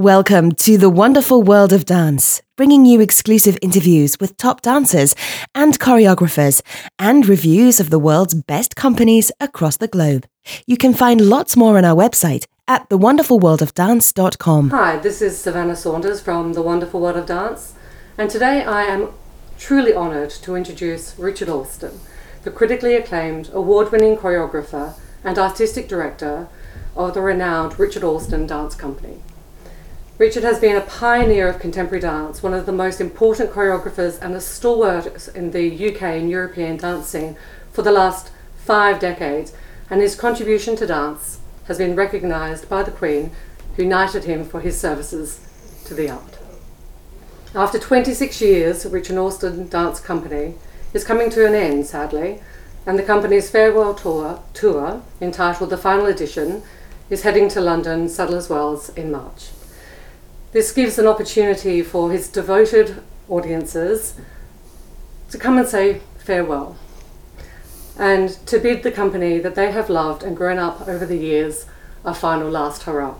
Welcome to the wonderful world of dance, bringing you exclusive interviews with top dancers and choreographers and reviews of the world's best companies across the globe. You can find lots more on our website at thewonderfulworldofdance.com. Hi, this is Savannah Saunders from The Wonderful World of Dance, and today I am truly honoured to introduce Richard Alston, the critically acclaimed, award winning choreographer and artistic director of the renowned Richard Alston Dance Company. Richard has been a pioneer of contemporary dance, one of the most important choreographers and a stalwart in the UK and European dance scene for the last five decades, and his contribution to dance has been recognised by the Queen, who knighted him for his services to the art. After 26 years, Richard Alston Dance Company is coming to an end, sadly, and the company's farewell tour, tour entitled The Final Edition, is heading to London, Sadler's Wells in March. This gives an opportunity for his devoted audiences to come and say farewell and to bid the company that they have loved and grown up over the years a final last hurrah.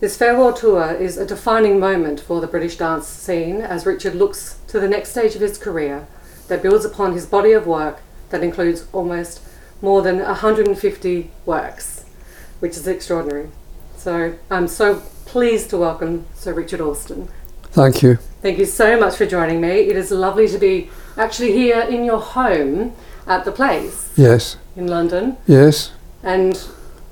This farewell tour is a defining moment for the British dance scene as Richard looks to the next stage of his career that builds upon his body of work that includes almost more than 150 works, which is extraordinary. So I'm so pleased to welcome Sir Richard Alston. Thank you. Thank you so much for joining me. It is lovely to be actually here in your home at the place Yes. in London. Yes. And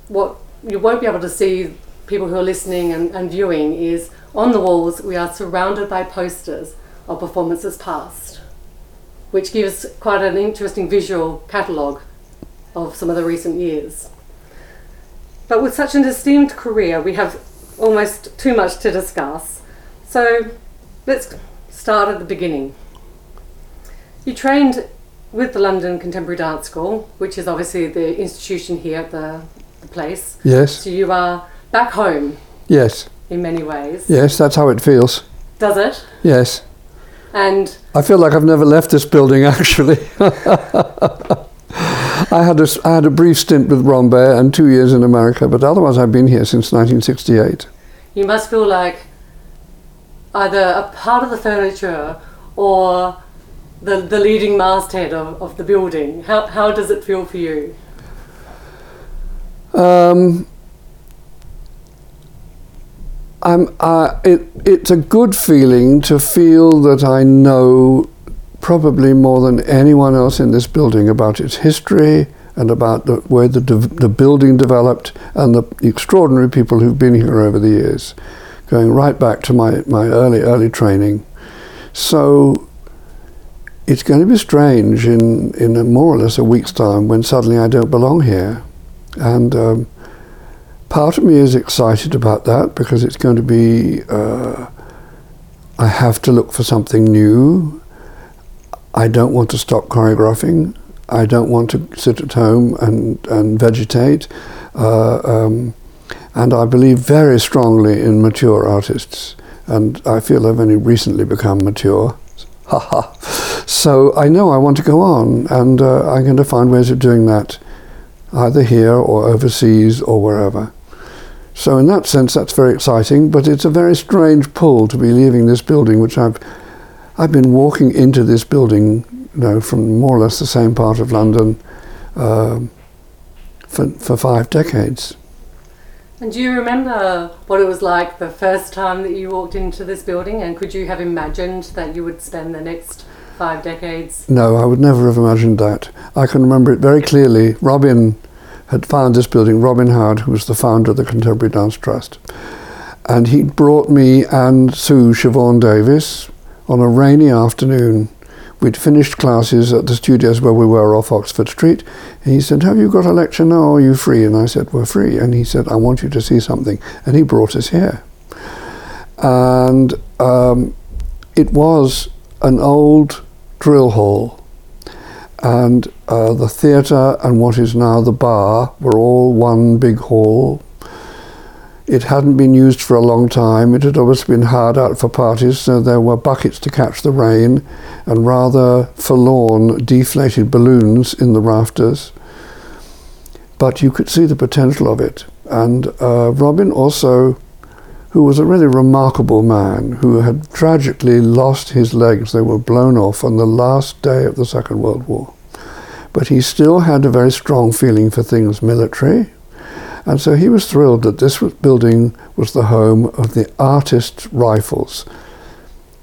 what you won't be able to see, people who are listening and, and viewing, is on the walls we are surrounded by posters of performances past, which gives quite an interesting visual catalogue of some of the recent years. But with such an esteemed career, we have almost too much to discuss. So let's start at the beginning. You trained with the London Contemporary Dance School, which is obviously the institution here at the, the place. Yes. So you are back home Yes. in many ways. Yes. That's how it feels. Does it? Yes. And I feel like I've never left this building. Actually, I had a I had a brief stint with Rambert and two years in America, but otherwise I've been here since 1968. you must feel like either a part of the furniture or the, the leading masthead of, of the building. How, how does it feel for you? Um, I'm, uh, it, it's a good feeling to feel that I know probably more than anyone else in this building about its history and about the way the, de- the building developed and the extraordinary people who've been here over the years, going right back to my, my early, early training. So it's going to be strange in, in more or less a week's time when suddenly I don't belong here. And um, part of me is excited about that because it's going to be, uh, I have to look for something new. I don't want to stop choreographing. I don't want to sit at home and, and vegetate. Uh, um, and I believe very strongly in mature artists. And I feel I've only recently become mature. So I know I want to go on, and uh, I'm going to find ways of doing that either here or overseas or wherever. So in that sense, that's very exciting, but it's a very strange pull to be leaving this building, which I've I've been walking into this building, you know, from more or less the same part of London um, for for five decades. And do you remember what it was like the first time that you walked into this building? And could you have imagined that you would spend the next five decades? No, I would never have imagined that. I can remember it very clearly. Robin had found this building, Robin Howard, who was the founder of the Contemporary Dance Trust. And he brought me and Sue Siobhan Davies on a rainy afternoon. We'd finished classes at the studios where we were off Oxford Street. And he said, Have you got a lecture now or are you free? And I said, We're free. And he said, I want you to see something. And he brought us here. And um, it was an old drill hall and uh, the theatre and what is now the bar were all one big hall. It hadn't been used for a long time. It had always been hard out for parties, so there were buckets to catch the rain and rather forlorn, deflated balloons in the rafters. But you could see the potential of it. And uh, Robin also who was a really remarkable man who had tragically lost his legs. They were blown off on the last day of the Second World War. But he still had a very strong feeling for things military. And so he was thrilled that this building was the home of the artists' rifles.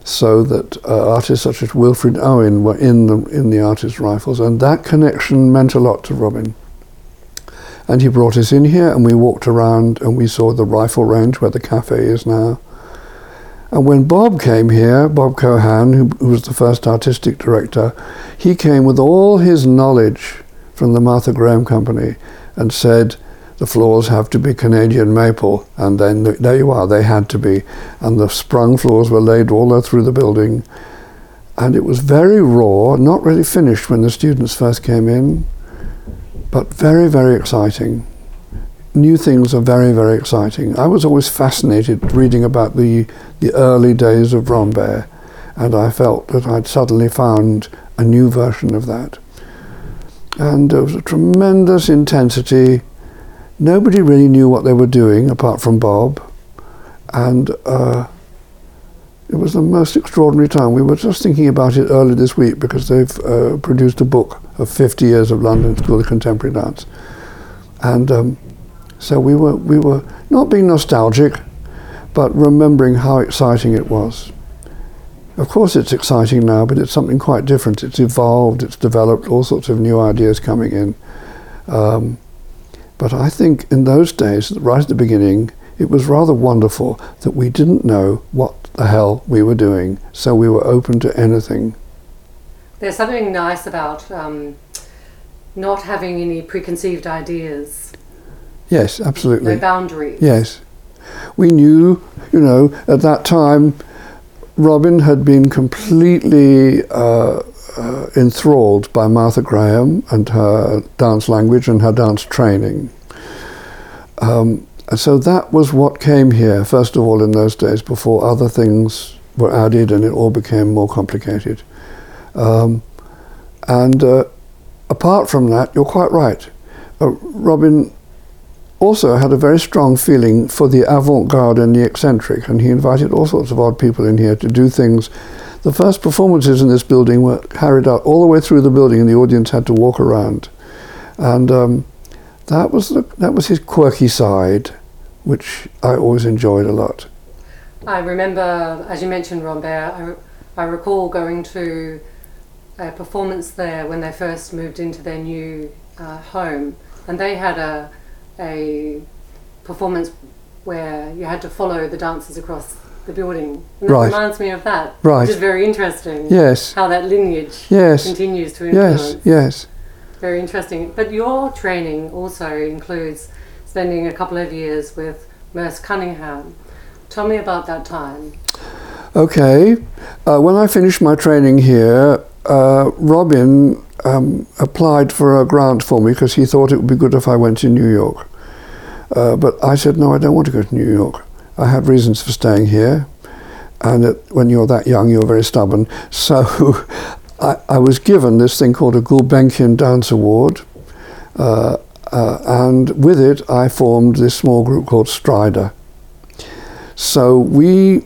So that uh, artists such as Wilfred Owen were in the, in the artists' rifles. And that connection meant a lot to Robin. And he brought us in here and we walked around and we saw the rifle range where the cafe is now. And when Bob came here, Bob Cohan, who, who was the first artistic director, he came with all his knowledge from the Martha Graham Company and said, the floors have to be Canadian maple, and then there you are, they had to be. And the sprung floors were laid all the through the building. And it was very raw, not really finished when the students first came in but very, very exciting. New things are very, very exciting. I was always fascinated reading about the, the early days of Rambert, and I felt that I'd suddenly found a new version of that. And there was a tremendous intensity. Nobody really knew what they were doing apart from Bob. And uh, it was the most extraordinary time. We were just thinking about it earlier this week because they've uh, produced a book of 50 years of London School of Contemporary Dance. And um, so we were, we were not being nostalgic, but remembering how exciting it was. Of course, it's exciting now, but it's something quite different. It's evolved, it's developed, all sorts of new ideas coming in. Um, but I think in those days, right at the beginning, it was rather wonderful that we didn't know what the hell we were doing, so we were open to anything. There's something nice about um, not having any preconceived ideas. Yes, absolutely. No boundaries. Yes. We knew, you know, at that time, Robin had been completely uh, uh, enthralled by Martha Graham and her dance language and her dance training. Um, so that was what came here, first of all, in those days, before other things were added and it all became more complicated. Um, and uh, apart from that, you're quite right. Uh, Robin also had a very strong feeling for the avant-garde and the eccentric, and he invited all sorts of odd people in here to do things. The first performances in this building were carried out all the way through the building, and the audience had to walk around. And um, that was the, that was his quirky side, which I always enjoyed a lot. I remember, as you mentioned, Rambert, I, I recall going to a performance there when they first moved into their new uh, home, and they had a a performance where you had to follow the dancers across the building. And that Right. reminds me of that, Right. which is very interesting. Yes. How that lineage Yes. continues to influence. Yes, yes. Very interesting. But your training also includes spending a couple of years with Merce Cunningham. Tell me about that time. Okay. Uh, when I finished my training here, uh, Robin um, applied for a grant for me because he thought it would be good if I went to New York. Uh, but I said, no, I don't want to go to New York. I have reasons for staying here. And it, when you're that young, you're very stubborn. So I, I was given this thing called a Gulbenkian Dance Award. Uh, uh, and with it, I formed this small group called Strider. So we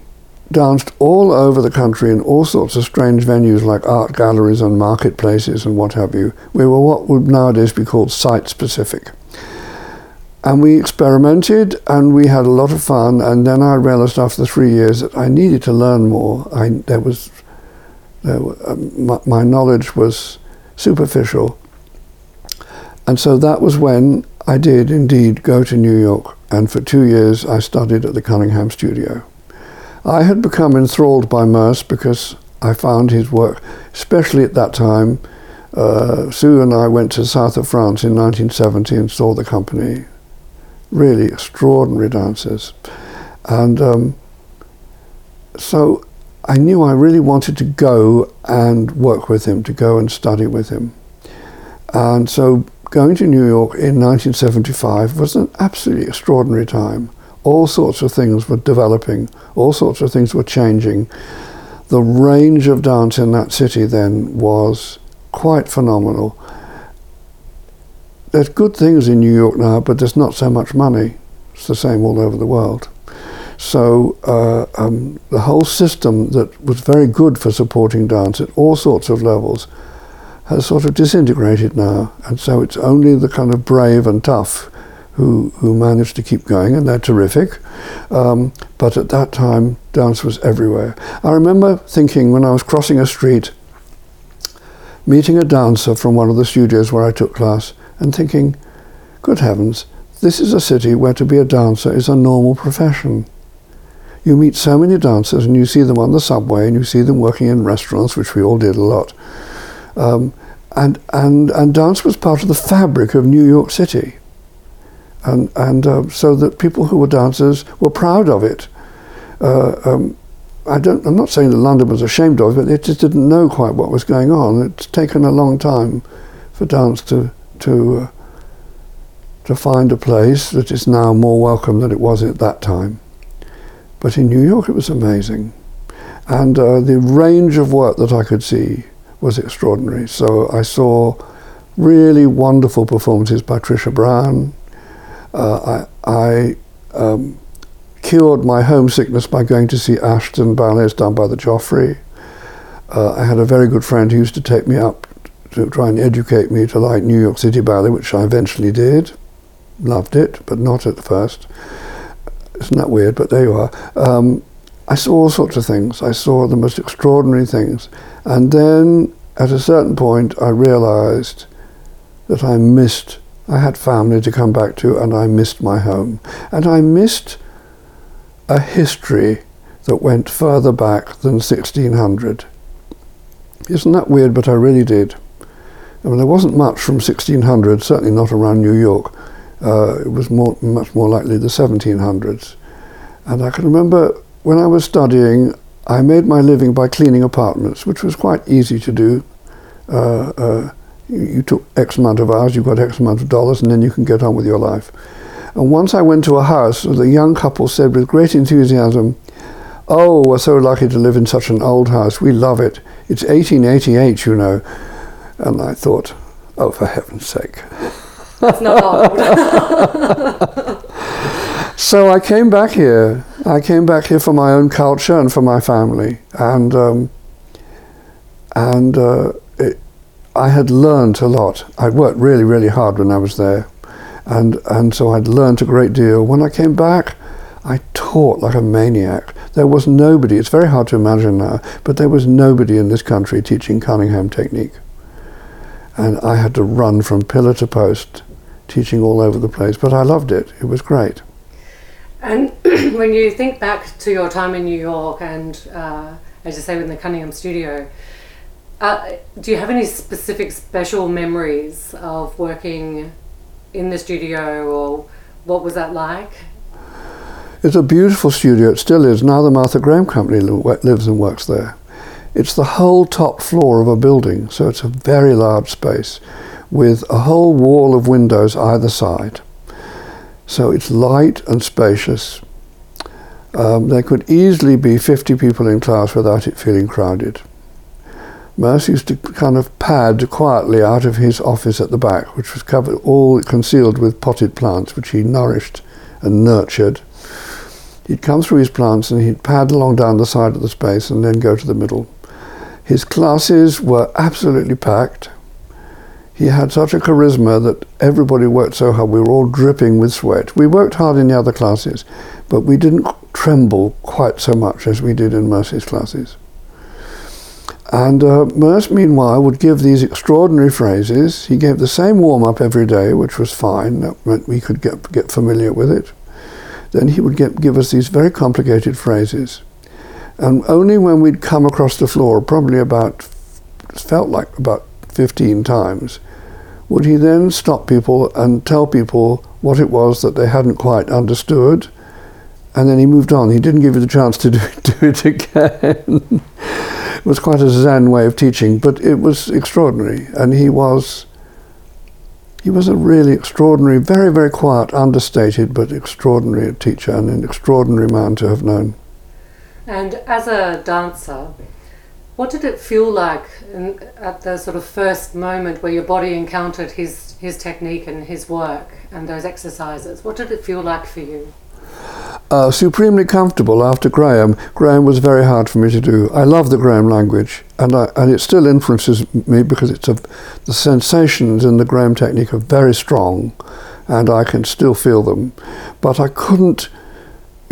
danced all over the country in all sorts of strange venues like art galleries and marketplaces and what have you. We were what would nowadays be called site specific. And we experimented and we had a lot of fun. And then I realized after three years that I needed to learn more. I, there was, there, um, my, my knowledge was superficial. And so that was when I did indeed go to New York. And for two years I studied at the Cunningham studio. I had become enthralled by Merce because I found his work, especially at that time. Uh, Sue and I went to the south of France in 1970 and saw the company. Really extraordinary dancers. And um, so I knew I really wanted to go and work with him, to go and study with him. And so going to New York in 1975 was an absolutely extraordinary time. All sorts of things were developing, all sorts of things were changing. The range of dance in that city then was quite phenomenal. There's good things in New York now, but there's not so much money. It's the same all over the world. So uh, um, the whole system that was very good for supporting dance at all sorts of levels has sort of disintegrated now, and so it's only the kind of brave and tough who who manage to keep going, and they're terrific. Um, but at that time, dance was everywhere. I remember thinking when I was crossing a street, meeting a dancer from one of the studios where I took class, and thinking, "Good heavens, this is a city where to be a dancer is a normal profession." You meet so many dancers, and you see them on the subway, and you see them working in restaurants, which we all did a lot. Um, and, and, and dance was part of the fabric of New York City. And, and uh, so that people who were dancers were proud of it. Uh, um, I don't, I'm not saying that London was ashamed of it, but it just didn't know quite what was going on. It's taken a long time for dance to, to, uh, to find a place that is now more welcome than it was at that time. But in New York, it was amazing. And uh, the range of work that I could see was extraordinary. So I saw really wonderful performances by Trisha Brown. Uh, I, I um, cured my homesickness by going to see Ashton ballets done by the Joffrey. Uh, I had a very good friend who used to take me up to try and educate me to like New York City Ballet, which I eventually did. Loved it, but not at first. Isn't that weird? But there you are. Um, I saw all sorts of things. I saw the most extraordinary things. And then at a certain point, I realized that I missed, I had family to come back to, and I missed my home. And I missed a history that went further back than 1600. Isn't that weird? But I really did. I mean, there wasn't much from 1600, certainly not around New York. Uh, it was more, much more likely the 1700s. And I can remember when I was studying, I made my living by cleaning apartments, which was quite easy to do. Uh, uh, you, you, took X amount of hours, you got X amount of dollars, and then you can get on with your life. And once I went to a house, the young couple said with great enthusiasm, Oh, we're so lucky to live in such an old house. We love it. It's 1888, you know. And I thought, Oh, for heaven's sake. That's not old. so I came back here I came back here for my own culture and for my family, and um, and uh, it, I had learned a lot. I'd worked really, really hard when I was there, and and so I'd learned a great deal. When I came back, I taught like a maniac. There was nobody. It's very hard to imagine now, but there was nobody in this country teaching Cunningham technique, and I had to run from pillar to post, teaching all over the place. But I loved it. It was great. And when you think back to your time in New York and, uh, as you say, in the Cunningham studio, uh, do you have any specific special memories of working in the studio or what was that like? It's a beautiful studio. It still is. Now the Martha Graham Company lives and works there. It's the whole top floor of a building, so it's a very large space with a whole wall of windows either side. So it's light and spacious. Um, there could easily be 50 people in class without it feeling crowded. Merce used to kind of pad quietly out of his office at the back, which was covered all concealed with potted plants, which he nourished and nurtured. He'd come through his plants and he'd pad along down the side of the space and then go to the middle. His classes were absolutely packed he had such a charisma that everybody worked so hard. We were all dripping with sweat. We worked hard in the other classes, but we didn't tremble quite so much as we did in Merce's classes. And uh, Merce, meanwhile, would give these extraordinary phrases. He gave the same warm up every day, which was fine. That meant we could get, get familiar with it. Then he would get, give us these very complicated phrases. And only when we'd come across the floor, probably about, felt like about 15 times, would he then stop people and tell people what it was that they hadn't quite understood? And then he moved on. He didn't give you the chance to do, do it again. it was quite a Zen way of teaching, but it was extraordinary. And he was he was a really extraordinary, very, very quiet, understated, but extraordinary teacher and an extraordinary man to have known. And as a dancer, what did it feel like in, at the sort of first moment where your body encountered his, his technique and his work and those exercises? What did it feel like for you? Uh, supremely comfortable after Graham. Graham was very hard for me to do. I love the Graham language, and I, and it still influences me because it's a, the sensations in the Graham technique are very strong, and I can still feel them. But I couldn't,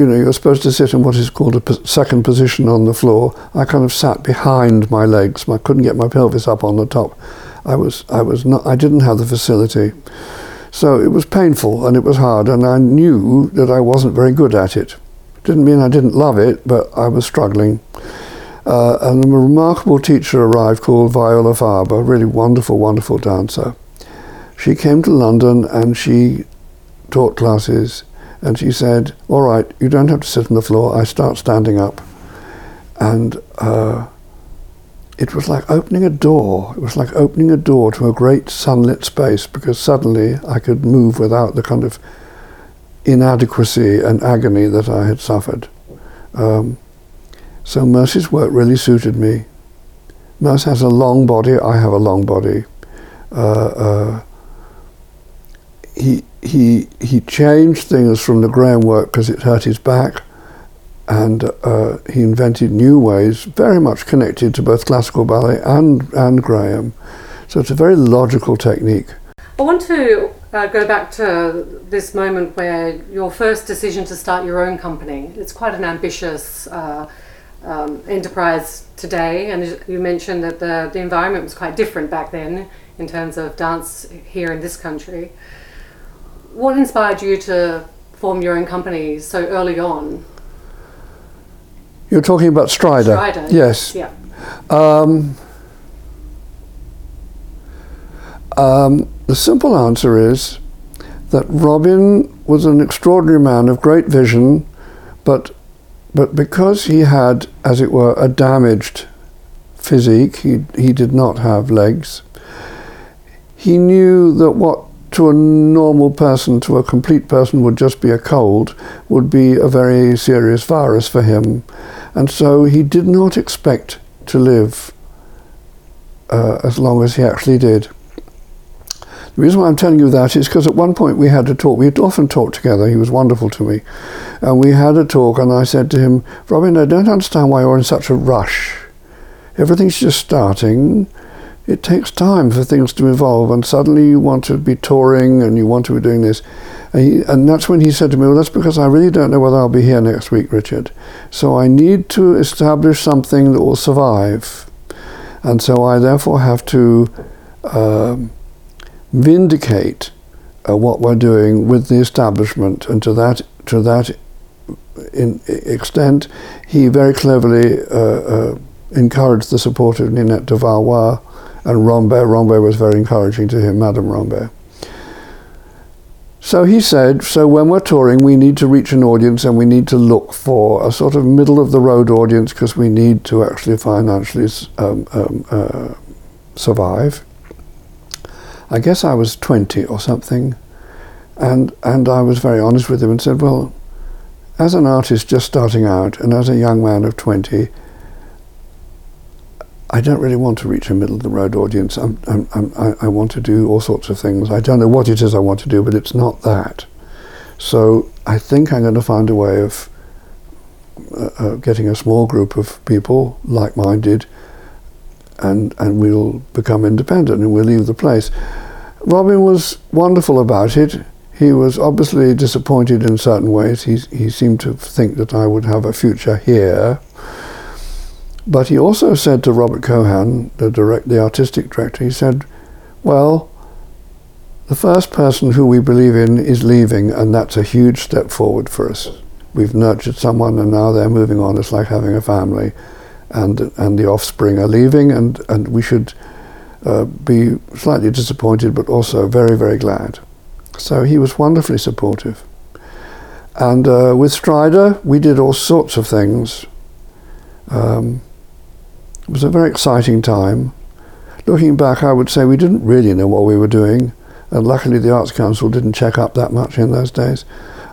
you know, you're supposed to sit in what is called a second position on the floor. I kind of sat behind my legs. I couldn't get my pelvis up on the top. I was, I was not, I didn't have the facility. So it was painful and it was hard, and I knew that I wasn't very good at it. Didn't mean I didn't love it, but I was struggling. Uh, and a remarkable teacher arrived called Viola Farber, really wonderful, wonderful dancer. She came to London and she taught classes, and she said, "All right, you don't have to sit on the floor. I start standing up." And uh, it was like opening a door. It was like opening a door to a great sunlit space because suddenly I could move without the kind of inadequacy and agony that I had suffered. Um, so Merce's work really suited me. Mercy has a long body. I have a long body. Uh, uh, he he he changed things from the Graham work because it hurt his back and uh, he invented new ways, very much connected to both classical ballet and, and Graham. So it's a very logical technique. I want to uh, go back to this moment where your first decision to start your own company. It's quite an ambitious uh, um, enterprise today, and you mentioned that the, the environment was quite different back then in terms of dance here in this country. What inspired you to form your own company so early on? You're talking about Strider. Strider. Yes. Yeah. Um, um, the simple answer is that Robin was an extraordinary man of great vision, but but because he had, as it were, a damaged physique, he he did not have legs. He knew that what to a normal person, to a complete person, would just be a cold, would be a very serious virus for him. And so he did not expect to live uh, as long as he actually did. The reason why I'm telling you that is because at one point we had a talk. We often talked together. He was wonderful to me. And we had a talk, and I said to him, Robin, I don't understand why you're in such a rush. Everything's just starting. It takes time for things to evolve, and suddenly you want to be touring and you want to be doing this. And, he, and that's when he said to me, Well, that's because I really don't know whether I'll be here next week, Richard. So I need to establish something that will survive. And so I therefore have to um, vindicate uh, what we're doing with the establishment. And to that, to that in, extent, he very cleverly uh, uh, encouraged the support of Ninette de Valois and Rambert. Rambert was very encouraging to him, Madame Rambert. So he said, so when we're touring, we need to reach an audience and we need to look for a sort of middle of the road audience because we need to actually financially um, um, uh, survive. I guess I was 20 or something, and, and I was very honest with him and said, well, as an artist just starting out and as a young man of 20, I don't really want to reach a middle of the road audience. I'm, I'm, I'm, i want to do all sorts of things. I don't know what it is I want to do, but it's not that. So I think I'm going to find a way of uh, uh, getting a small group of people like-minded, and and we'll become independent and we'll leave the place. Robin was wonderful about it. He was obviously disappointed in certain ways. He he seemed to think that I would have a future here but he also said to Robert Cohan, the, direct, the artistic director, he said, well, the first person who we believe in is leaving, and that's a huge step forward for us. We've nurtured someone, and now they're moving on. It's like having a family, and and the offspring are leaving, and and we should uh, be slightly disappointed, but also very very glad. So he was wonderfully supportive. And uh, with Strider, we did all sorts of things. Um, was a very exciting time. Looking back, I would say we didn't really know what we were doing, and luckily the Arts Council didn't check up that much in those days.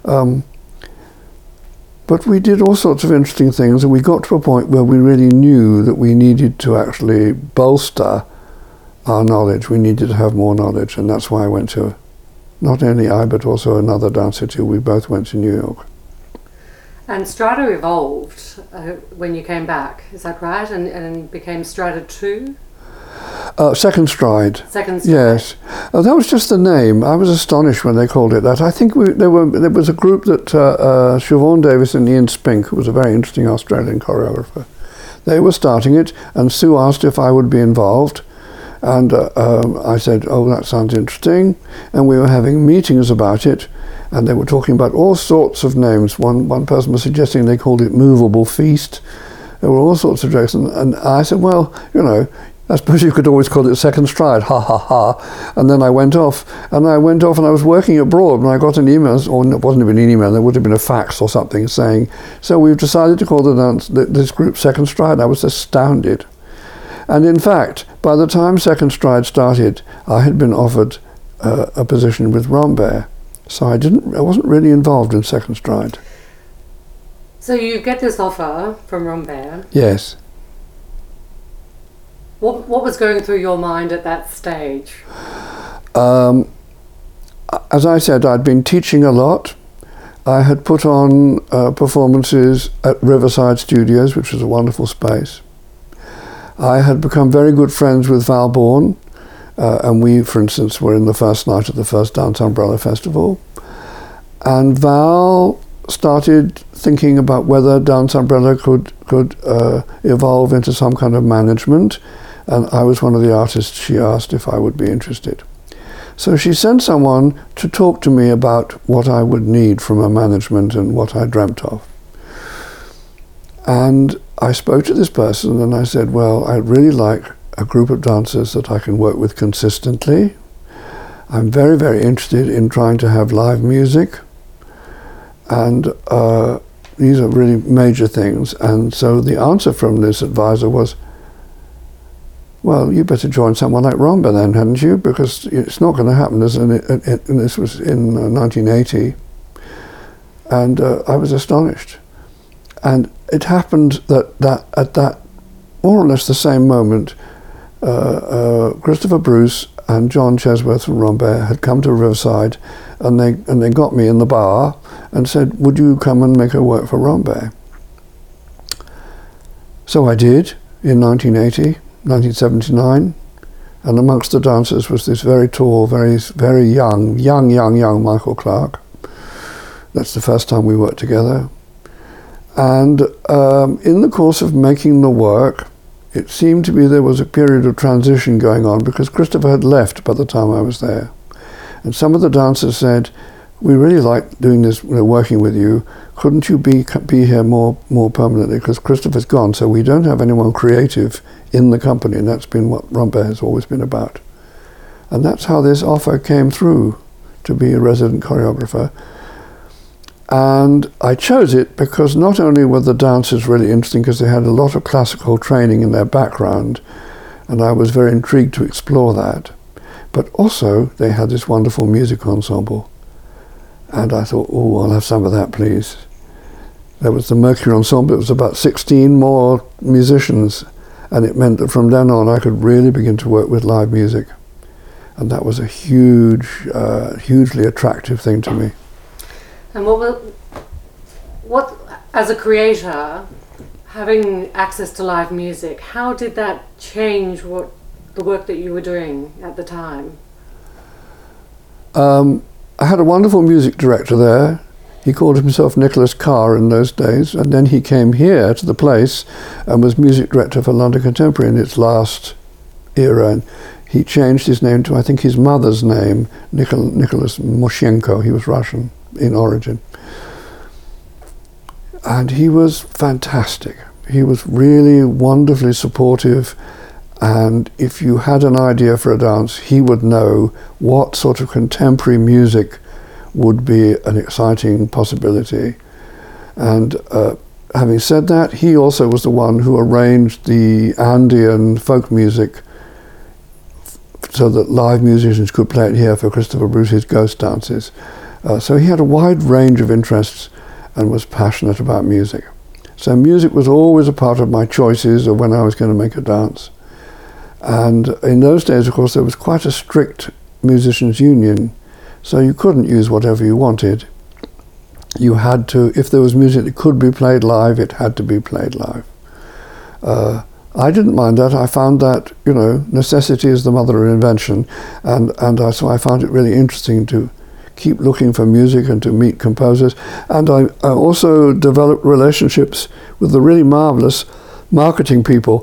Um, but we did all sorts of interesting things, and we got to a point where we really knew that we needed to actually bolster our knowledge. We needed to have more knowledge, and that's why I went to, not only I, but also another dancer too. We both went to New York. And Strider evolved uh, when you came back, is that right? And, and became Strider 2? Uh, second stride. Second Stride. Yes, uh, that was just the name. I was astonished when they called it that. I think we, there were there was a group that uh, uh, Siobhan Davies and Ian Spink, who was a very interesting Australian choreographer, they were starting it, and Sue asked if I would be involved, and uh, um, I said, "Oh, that sounds interesting," and we were having meetings about it, and they were talking about all sorts of names. One one person was suggesting they called it Movable Feast. There were all sorts of jokes, and, and I said, "Well, you know." I suppose you could always call it second stride, ha ha ha. And then I went off, and I went off, and I was working abroad, and I got an email, or it wasn't even an email, there would have been a fax or something saying, "So we've decided to call the dance this group Second Stride." I was astounded, and in fact, by the time Second Stride started, I had been offered uh, a position with Rambert, so I didn't, I wasn't really involved in Second Stride. So you get this offer from Rambert. Yes. What, what was going through your mind at that stage? Um, as I said, I'd been teaching a lot. I had put on uh, performances at Riverside Studios, which was a wonderful space. I had become very good friends with Val Bourne, uh, and we, for instance, were in the first night of the first Dance Umbrella Festival. And Val started thinking about whether Dance Umbrella could could uh, evolve into some kind of management, and I was one of the artists she asked if I would be interested. So she sent someone to talk to me about what I would need from a management and what I dreamt of. And I spoke to this person and I said, Well, I'd really like a group of dancers that I can work with consistently. I'm very, very interested in trying to have live music. And uh, these are really major things. And so the answer from this advisor was, well, you better join someone like Rambert then, hadn't you? Because it's not going to happen. And this was in uh, 1980. And uh, I was astonished. And it happened that, that at that more or less the same moment, uh, uh, Christopher Bruce and John Chesworth from Rambert had come to Riverside and they, and they got me in the bar and said, Would you come and make a work for Rambert? So I did in 1980, 1979. And amongst the dancers was this very tall, very, very young, young, young, young Michael Clark. That's the first time we worked together. And um, in the course of making the work, it seemed to be there was a period of transition going on because Christopher had left by the time I was there. And some of the dancers said, "We really like doing this, you know, working with you. Couldn't you be be here more more permanently? Because Christopher's gone, so we don't have anyone creative in the company, and that's been what Rambert has always been about. And that's how this offer came through to be a resident choreographer. And I chose it because not only were the dancers really interesting because they had a lot of classical training in their background, and I was very intrigued to explore that, but also they had this wonderful music ensemble. And I thought, oh, I'll have some of that, please. There was the Mercury Ensemble, it was about 16 more musicians, and it meant that from then on I could really begin to work with live music. And that was a huge, uh, hugely attractive thing to me. And what will, what as a creator, having access to live music, how did that change what the work that you were doing at the time? Um, I had a wonderful music director there. He called himself Nicholas Carr in those days, and then he came here to the place and was music director for London Contemporary in its last era. And he changed his name to, I think, his mother's name, Nicholas Moshenko. He was Russian in origin. And he was fantastic. He was really wonderfully supportive. And if you had an idea for a dance, he would know what sort of contemporary music would be an exciting possibility. And uh, having said that, he also was the one who arranged the Andean folk music so that live musicians could play it here for Christopher Bruce's ghost dances. Uh, so he had a wide range of interests and was passionate about music. So music was always a part of my choices of when I was going to make a dance. And in those days, of course, there was quite a strict musicians' union, so you couldn't use whatever you wanted. you had to, if there was music that could be played live, it had to be played live. Uh, I didn't mind that. I found that, you know, necessity is the mother of invention. And, and I, so I found it really interesting to keep looking for music and to meet composers. And I, I also developed relationships with the really marvelous marketing people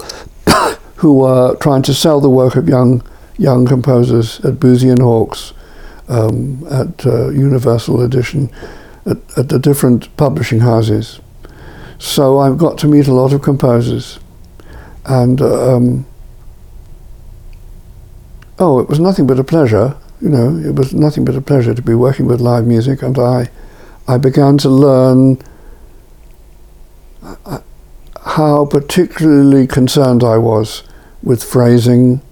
who were trying to sell the work of young, young composers at Boosey and Hawkes, um, at uh, Universal Edition, at, at the different publishing houses. So I've got to meet a lot of composers and um, oh, it was nothing but a pleasure. You know, it was nothing but a pleasure to be working with live music, and I, I began to learn uh, how particularly concerned I was with phrasing,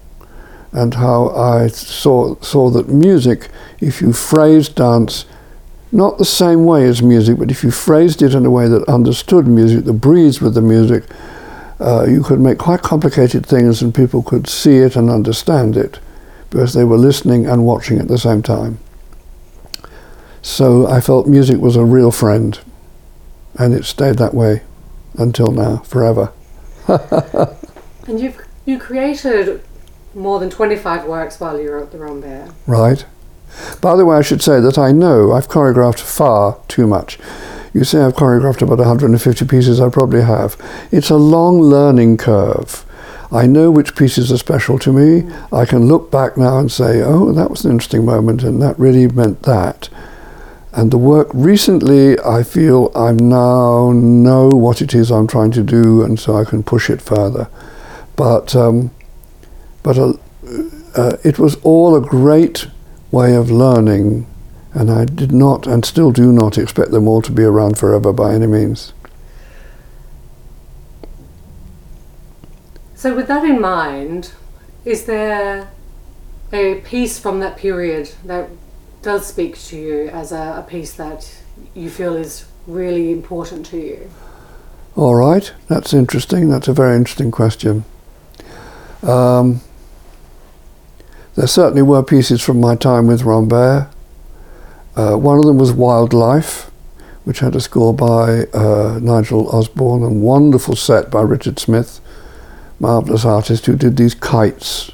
and how I saw saw that music, if you phrased dance, not the same way as music, but if you phrased it in a way that understood music, that breathed with the music, uh, you could make quite complicated things and people could see it and understand it because they were listening and watching at the same time. So I felt music was a real friend and it stayed that way until now, forever. and you've you created more than 25 works while you were at the Rambert. Right. By the way, I should say that I know I've choreographed far too much. You say I've choreographed about 150 pieces, I probably have. It's a long learning curve. I know which pieces are special to me. I can look back now and say, oh, that was an interesting moment, and that really meant that. And the work recently, I feel I now know what it is I'm trying to do, and so I can push it further. But um, but uh, uh, it was all a great way of learning and I did not and still do not expect them all to be around forever by any means. So, with that in mind, is there a piece from that period that does speak to you as a, a piece that you feel is really important to you? All right, that's interesting. That's a very interesting question. Um, there certainly were pieces from my time with Rambert. Uh, one of them was Wildlife, which had a score by uh, Nigel Osborne and wonderful set by Richard Smith, marvelous artist who did these kites.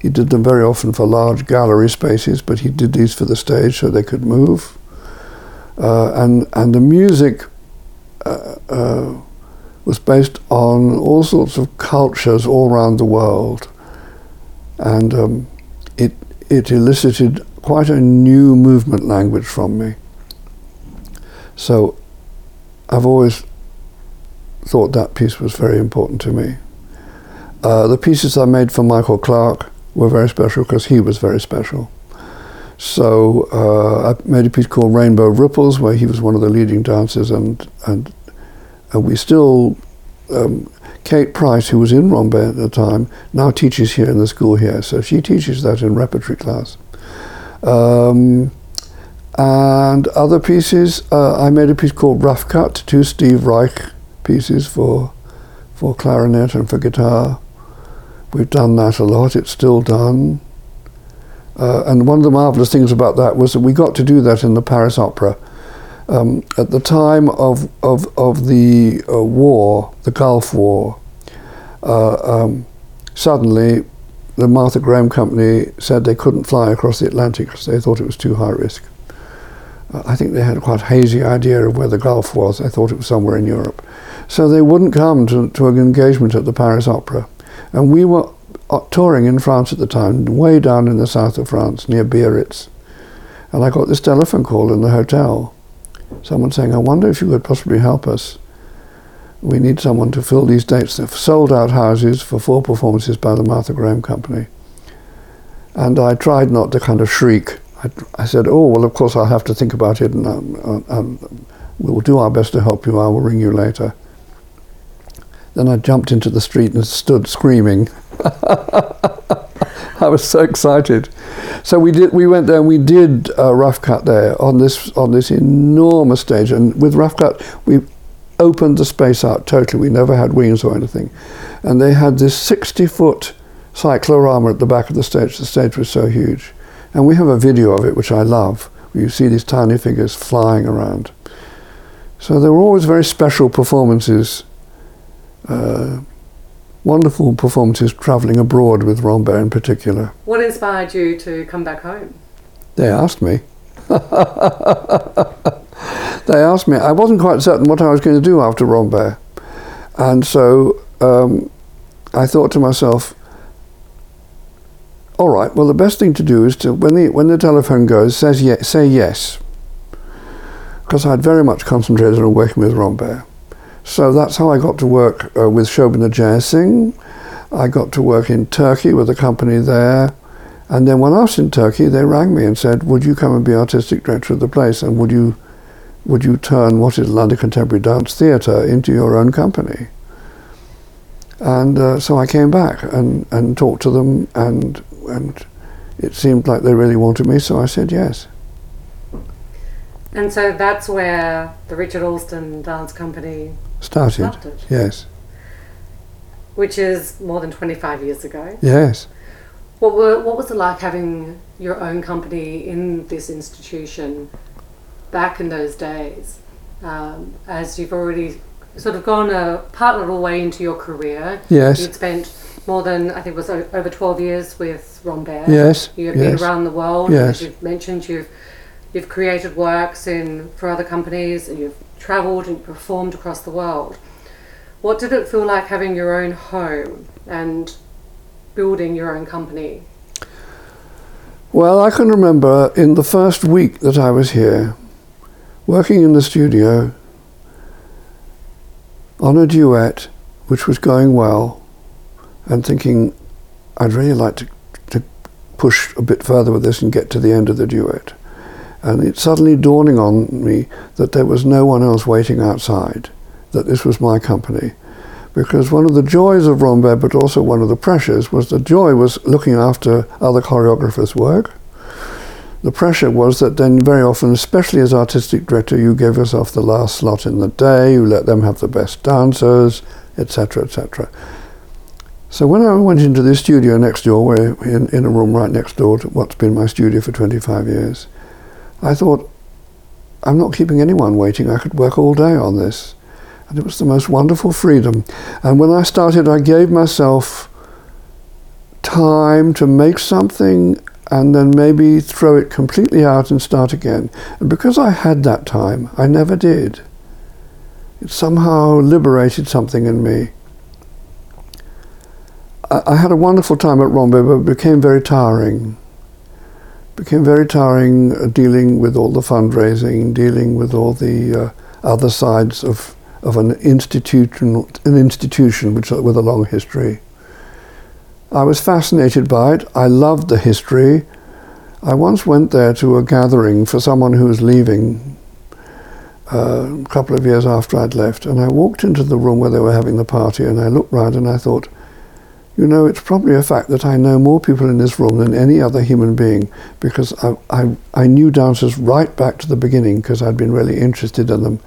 He did them very often for large gallery spaces, but he did these for the stage so they could move. Uh, and and the music uh, uh, was based on all sorts of cultures all around the world, and um, it it elicited quite a new movement language from me. So I've always thought that piece was very important to me. Uh, the pieces I made for Michael Clark were very special because he was very special. So uh, I made a piece called Rainbow Ripples, where he was one of the leading dancers, and and, and we still. Um, Kate Price, who was in Rambert at the time, now teaches here in the school here, so she teaches that in repertory class. Um, and other pieces, uh, I made a piece called Rough Cut, two Steve Reich pieces for for clarinet and for guitar. We've done that a lot. It's still done. Uh, and one of the marvelous things about that was that we got to do that in the Paris Opera. Um, at the time of, of, of the uh, war, the Gulf War, uh, um, suddenly the Martha Graham Company said they couldn't fly across the Atlantic because they thought it was too high risk. Uh, I think they had a quite hazy idea of where the Gulf was. They thought it was somewhere in Europe. So they wouldn't come to, to an engagement at the Paris Opera. And we were uh, touring in France at the time, way down in the south of France, near Biarritz. And I got this telephone call in the hotel. Someone saying, I wonder if you could possibly help us we need someone to fill these dates. They've sold out houses for four performances by the Martha Graham Company. And I tried not to kind of shriek. I, I said, oh, well, of course I'll have to think about it and um, um, we'll do our best to help you. I will ring you later. Then I jumped into the street and stood screaming. I was so excited. So we did. We went there and we did a rough cut there on this on this enormous stage. And with rough cut, we opened the space out totally. We never had wings or anything. And they had this 60 foot cyclorama at the back of the stage. The stage was so huge. And we have a video of it, which I love, you see these tiny figures flying around. So there were always very special performances, uh, wonderful performances travelling abroad with Rambert in particular. What inspired you to come back home? They asked me. they asked me. I wasn't quite certain what I was going to do after Rambert. And so um, I thought to myself, all right, well, the best thing to do is to, when the, when the telephone goes, says ye- say yes. Because I'd very much concentrated on working with Rambert. So that's how I got to work uh, with Shobana Jeyasingh. I got to work in Turkey with a company there. And then when I was in Turkey, they rang me and said, would you come and be artistic director of the place? And would you, would you turn what is London Contemporary Dance Theatre into your own company? And uh, so I came back and, and talked to them, and, and it seemed like they really wanted me, so I said yes. And so that's where the Richard Alston Dance Company Started, started, yes, which is more than 25 years ago. yes. What, were, what was it like having your own company in this institution back in those days? Um, as you've already sort of gone a part little way into your career, Yes. you'd spent more than I think it was over 12 years with Rambert. Yes, You've yes. been around the world. Yes. As you've mentioned, you've you've created works in for other companies, and you've travelled and performed across the world. What did it feel like having your own home and building your own company? Well, I can remember in the first week that I was here, working in the studio on a duet which was going well, and thinking I'd really like to, to push a bit further with this and get to the end of the duet. And it suddenly dawning on me that there was no one else waiting outside, that this was my company. Because one of the joys of Rambert, but also one of the pressures, was the joy was looking after other choreographers' work. The pressure was that then very often, especially as artistic director, you gave yourself the last slot in the day, you let them have the best dancers, etc., etc. So when I went into this studio next door, where in, in a room right next door to what's been my studio for 25 years, I thought, I'm not keeping anyone waiting. I could work all day on this. And it was the most wonderful freedom. And when I started, I gave myself time to make something and then maybe throw it completely out and start again. And because I had that time, I never did. It somehow liberated something in me. I, I had a wonderful time at Rambert, but it became very tiring. Became very tiring uh, dealing with all the fundraising, dealing with all the uh, other sides of, of an institution, an institution which with a long history. I was fascinated by it. I loved the history. I once went there to a gathering for someone who was leaving uh, a couple of years after I'd left, and I walked into the room where they were having the party, and I looked round and I thought, you know, it's probably a fact that I know more people in this room than any other human being because I, I, I knew dancers right back to the beginning because I'd been really interested in them.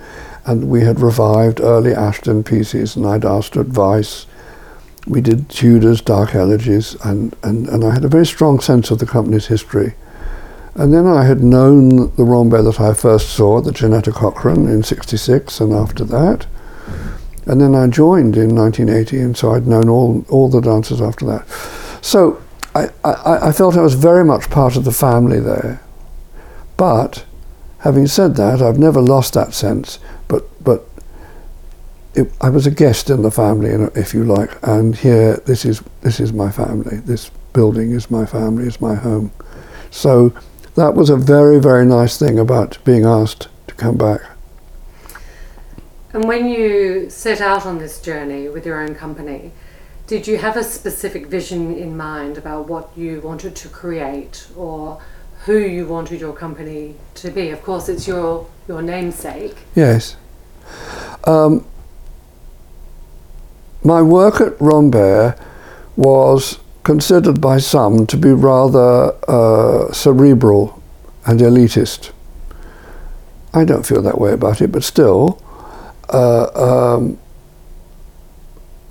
And we had revived early Ashton pieces, and I'd asked advice. We did Tudor's, Dark Elegies, and, and, and I had a very strong sense of the company's history. And then I had known the Rambert that I first saw, the Janetta Cochran, in 66, and after that. And then I joined in 1980, and so I'd known all, all the dancers after that. So I, I, I felt I was very much part of the family there. But having said that, I've never lost that sense. But, but it, I was a guest in the family, if you like, and here this is, this is my family. This building is my family, is my home. So that was a very, very nice thing about being asked to come back. And when you set out on this journey with your own company, did you have a specific vision in mind about what you wanted to create or who you wanted your company to be? Of course, it's your, your namesake. Yes. Um, my work at Rambert was considered by some to be rather uh, cerebral and elitist. I don't feel that way about it, but still, uh, um,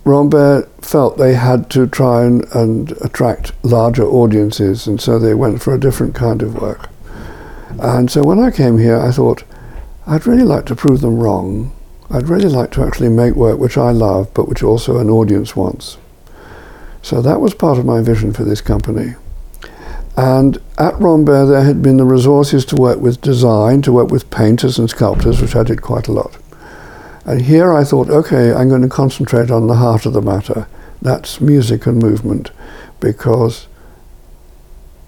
Rambert felt they had to try and, and attract larger audiences, and so they went for a different kind of work. And so when I came here, I thought, I'd really like to prove them wrong. I'd really like to actually make work which I love, but which also an audience wants. So that was part of my vision for this company. And at Rambert, there had been the resources to work with design, to work with painters and sculptors, which I did quite a lot. And here I thought, okay, I'm going to concentrate on the heart of the matter. That's music and movement, because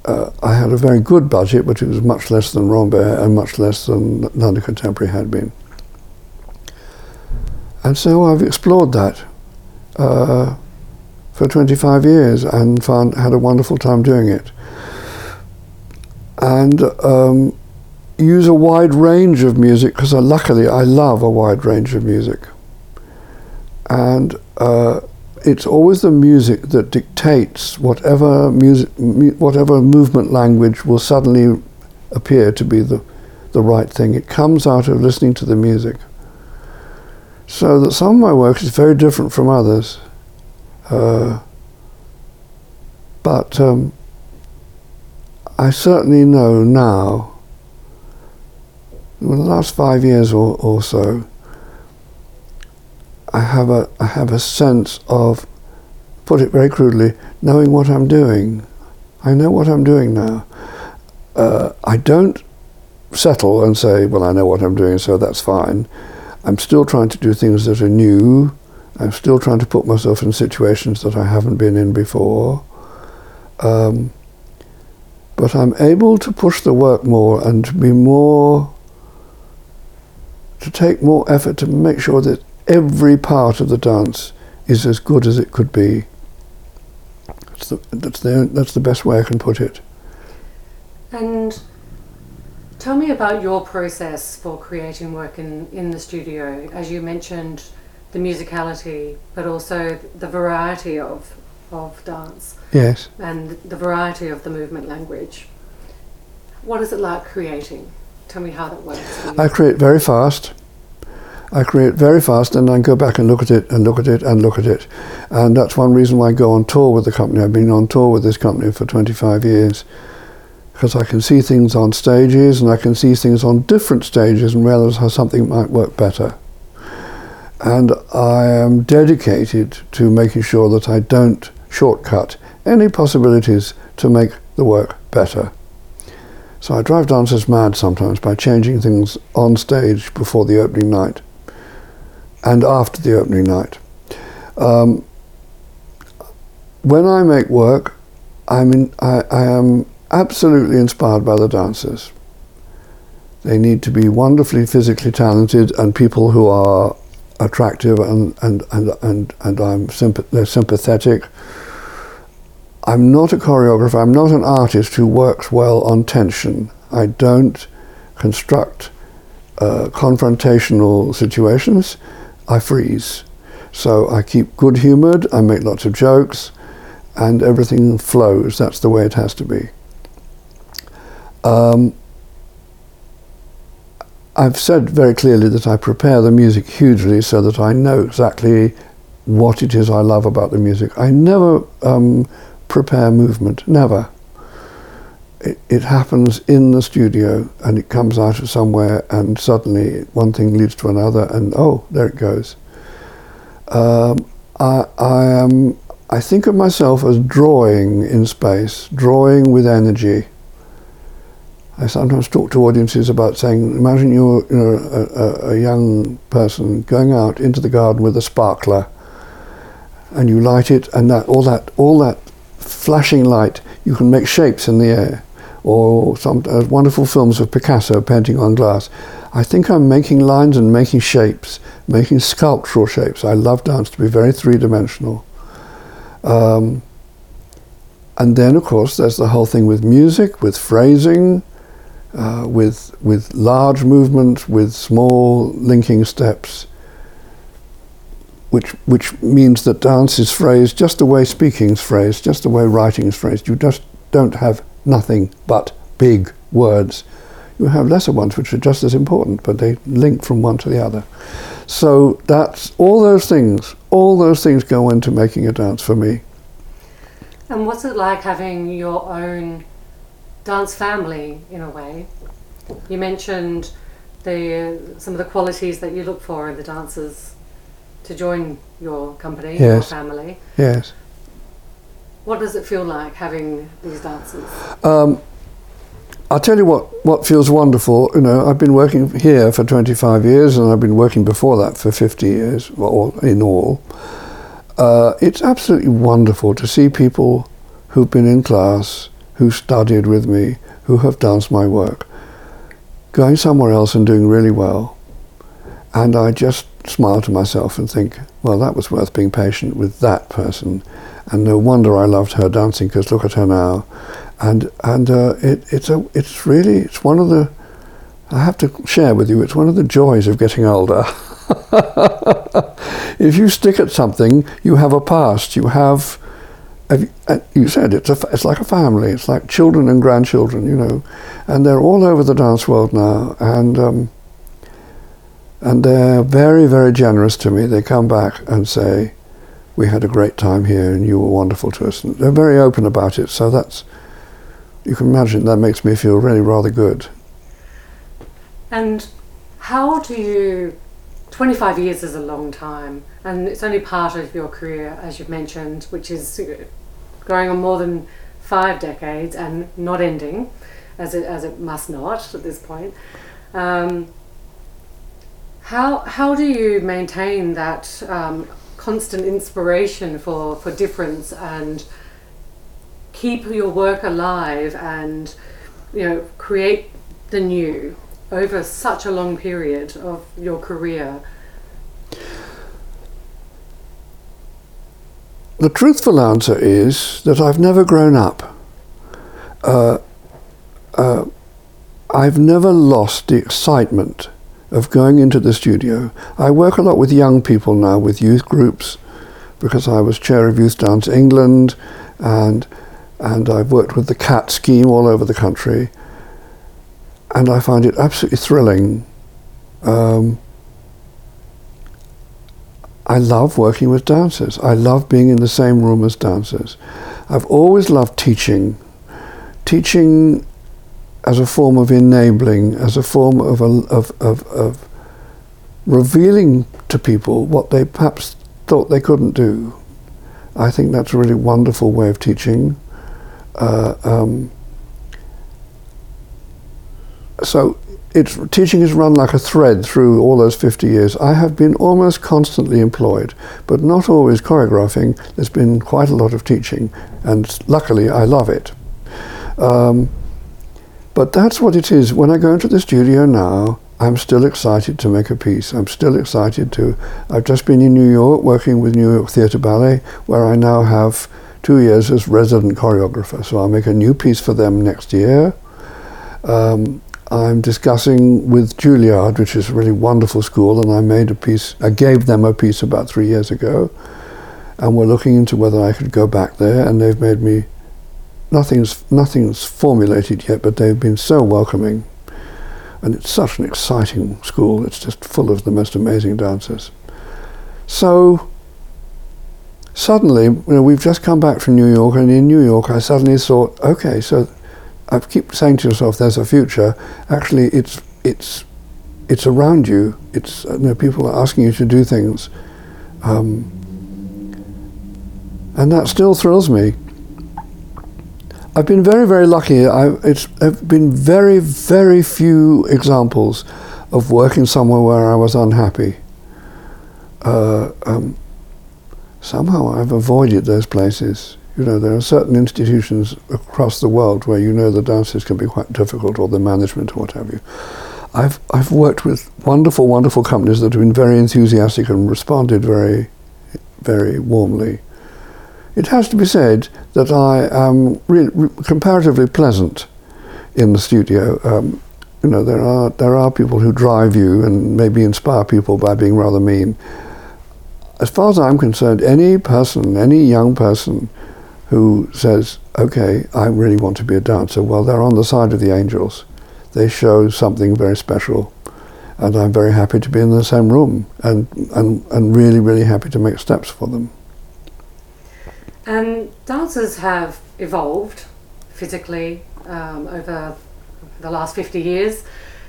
uh, I had a very good budget, but it was much less than Rambert and much less than London Contemporary had been. And so I've explored that uh, for 25 years and found had a wonderful time doing it and um, use a wide range of music because luckily I love a wide range of music. And uh, it's always the music that dictates whatever music, mu- whatever movement language will suddenly appear to be the, the right thing. It comes out of listening to the music. So that some of my work is very different from others. Uh, but um, I certainly know now, in the last five years or, or so, I have a I have a sense of, put it very crudely, knowing what I'm doing. I know what I'm doing now. Uh, I don't settle and say, well, I know what I'm doing, so that's fine. I'm still trying to do things that are new. I'm still trying to put myself in situations that I haven't been in before. Um, but I'm able to push the work more and to be more, to take more effort to make sure that every part of the dance is as good as it could be. That's the, that's the, that's the best way I can put it. And tell me about your process for creating work in, in the studio. As you mentioned, the musicality, but also the variety of, of dance. Yes. And the variety of the movement language. What is it like creating? Tell me how that works. I create very fast. I create very fast and then go back and look at it and look at it and look at it. And that's one reason why I go on tour with the company. I've been on tour with this company for 25 years because I can see things on stages and I can see things on different stages and realize how something might work better. And I am dedicated to making sure that I don't shortcut any possibilities to make the work better. So I drive dancers mad sometimes by changing things on stage before the opening night and after the opening night. Um, when I make work, I'm in, I, I am absolutely inspired by the dancers. They need to be wonderfully physically talented and people who are attractive and, and, and, and, and I'm they're sympathetic I'm not a choreographer, I'm not an artist who works well on tension. I don't construct uh, confrontational situations, I freeze. So I keep good humoured, I make lots of jokes, and everything flows. That's the way it has to be. Um, I've said very clearly that I prepare the music hugely so that I know exactly what it is I love about the music. I never um, prepare movement, never. It, it, happens in the studio and it comes out of somewhere and suddenly one thing leads to another and oh, there it goes. Um, I, I, am, I think of myself as drawing in space, drawing with energy. I sometimes talk to audiences about saying, imagine you're you know, a, a, young person going out into the garden with a sparkler and you light it and that all that all that flashing light, you can make shapes in the air. Or some uh, wonderful films of Picasso painting on glass. I think I'm making lines and making shapes, making sculptural shapes. I love dance to be very three dimensional. Um, and then, of course, there's the whole thing with music, with phrasing, uh, with, with large movement, with small linking steps which which means that dance is phrased just the way speaking is phrased, just the way writing is phrased. You just don't have nothing but big words. You have lesser ones which are just as important, but they link from one to the other. So that's all those things. All those things go into making a dance for me. And what's it like having your own dance family in a way? You mentioned the some of the qualities that you look for in the dancers to join your company, Yes. your family. Yes. What does it feel like having these dancers? Um, I'll tell you what, what feels wonderful. You know, I've been working here for 25 years and I've been working before that for 50 years, well, in all. Uh, it's absolutely wonderful to see people who've been in class, who studied with me, who have danced my work, going somewhere else and doing really well. And I just smile to myself and think, well, that was worth being patient with that person. And no wonder I loved her dancing because look at her now and and uh, it, it's a it's really it's one of the I have to share with you it's one of the joys of getting older. if you stick at something, you have a past. You have, you, said it's a, it's like a family. It's like children and grandchildren, you know, and they're all over the dance world now, and um, and they're very very generous to me. They come back and say, "We had a great time here, and you were wonderful to us." And they're very open about it. So that's you can imagine that makes me feel really rather good. And how do you? 25 years is a long time, and it's only part of your career, as you've mentioned, which is going on more than five decades and not ending, as it, as it must not at this point. Um, how, how do you maintain that um, constant inspiration for, for difference and keep your work alive and you know create the new over such a long period of your career. The truthful answer is that I've never grown up. Uh, uh, I've never lost the excitement of going into the studio. I work a lot with young people now, with youth groups, because I was chair of Youth Dance England, and and I've worked with the CAT scheme all over the country, and I find it absolutely thrilling. Um, I love working with dancers. I love being in the same room as dancers. I've always loved teaching. Teaching as a form of enabling, as a form of, a, of, of, of revealing to people what they perhaps thought they couldn't do. I think that's a really wonderful way of teaching. Uh, um, so it's teaching is run like a thread through all those 50 years. I have been almost constantly employed, but not always choreographing. There's been quite a lot of teaching, and luckily I love it. Um, but that's what it is. When I go into the studio now, I'm still excited to make a piece. I'm still excited to. I've just been in New York working with New York Theatre Ballet, where I now have two years as resident choreographer. So I'll make a new piece for them next year. Um, I'm discussing with Juilliard, which is a really wonderful school, and I made a piece, I gave them a piece about three years ago, and we're looking into whether I could go back there, and they've made me, nothing's, nothing's formulated yet, but they've been so welcoming, and it's such an exciting school, it's just full of the most amazing dancers. So, suddenly, you know, we've just come back from New York, and in New York I suddenly thought, okay, so I keep saying to yourself, "There's a future." Actually, it's it's it's around you. It's you know, people are asking you to do things, um, and that still thrills me. I've been very very lucky. I it's have been very very few examples of working somewhere where I was unhappy. Uh, um, somehow I've avoided those places. You know, there are certain institutions across the world where you know the dances can be quite difficult, or the management, or what have you. I've I've worked with wonderful, wonderful companies that have been very enthusiastic and responded very, very warmly. It has to be said that I am re- re- comparatively pleasant in the studio. Um, you know, there are there are people who drive you and maybe inspire people by being rather mean. As far as I'm concerned, any person, any young person who says, okay, I really want to be a dancer, well, they're on the side of the angels. They show something very special. And I'm very happy to be in the same room and, and, and really, really happy to make steps for them. And dancers have evolved physically um, over the last 50 years.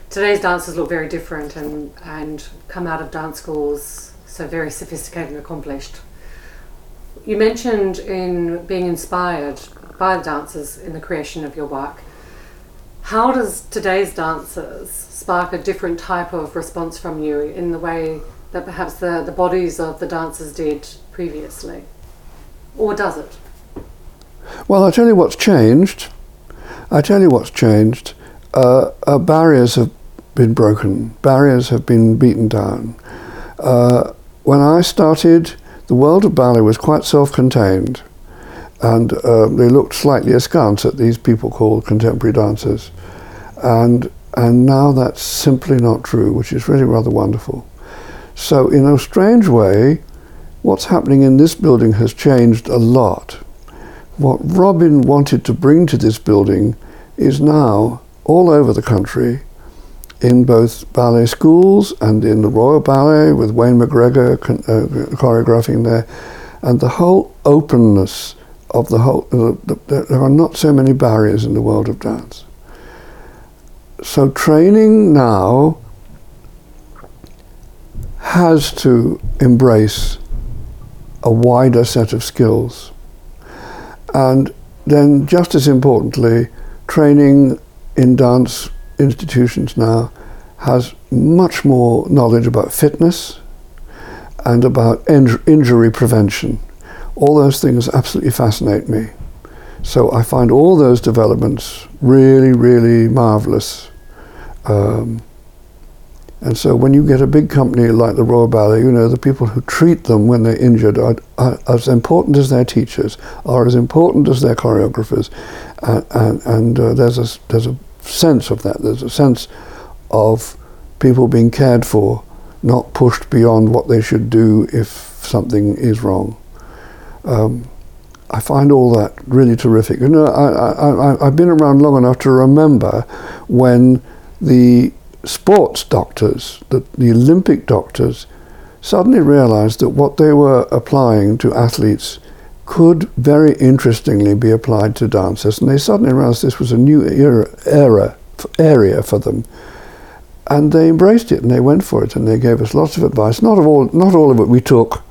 today's dancers look very different and, and come out of dance schools so very sophisticated and accomplished. You mentioned in being inspired by the dancers in the creation of your work. How does today's dancers spark a different type of response from you in the way that perhaps the, the bodies of the dancers did previously? Or does it? Well, I'll tell you what's changed. I tell you what's changed. Uh, uh, barriers have been broken. Barriers have been beaten down. Uh, when I started, the world of ballet was quite self-contained, and uh, they looked slightly askance at these people called contemporary dancers, and and now that's simply not true, which is really rather wonderful. So, in a strange way, what's happening in this building has changed a lot. What Robin wanted to bring to this building is now all over the country in both ballet schools and in the Royal Ballet with Wayne McGregor uh, choreographing there, and the whole openness of the whole. Uh, the, the, there are not so many barriers in the world of dance. So training now has to embrace a wider set of skills. And then, just as importantly, training in dance institutions now has much more knowledge about fitness and about in- injury prevention. All those things absolutely fascinate me. So I find all those developments really, really marvelous. Um, and so when you get a big company like the Royal Ballet, you know, the people who treat them when they're injured are, are as important as their teachers, are as important as their choreographers. And, and, uh, there's, a, there's a sense of that. There's a sense of people being cared for, not pushed beyond what they should do if something is wrong. Um, I find all that really terrific. You know, I, I, I've been around long enough to remember when the sports doctors, the, the Olympic doctors, suddenly realized that what they were applying to athletes could very interestingly be applied to dancers. And they suddenly realized this was a new era, era area for them. And they embraced it and they went for it and they gave us lots of advice. Not, of all, not all of it we took,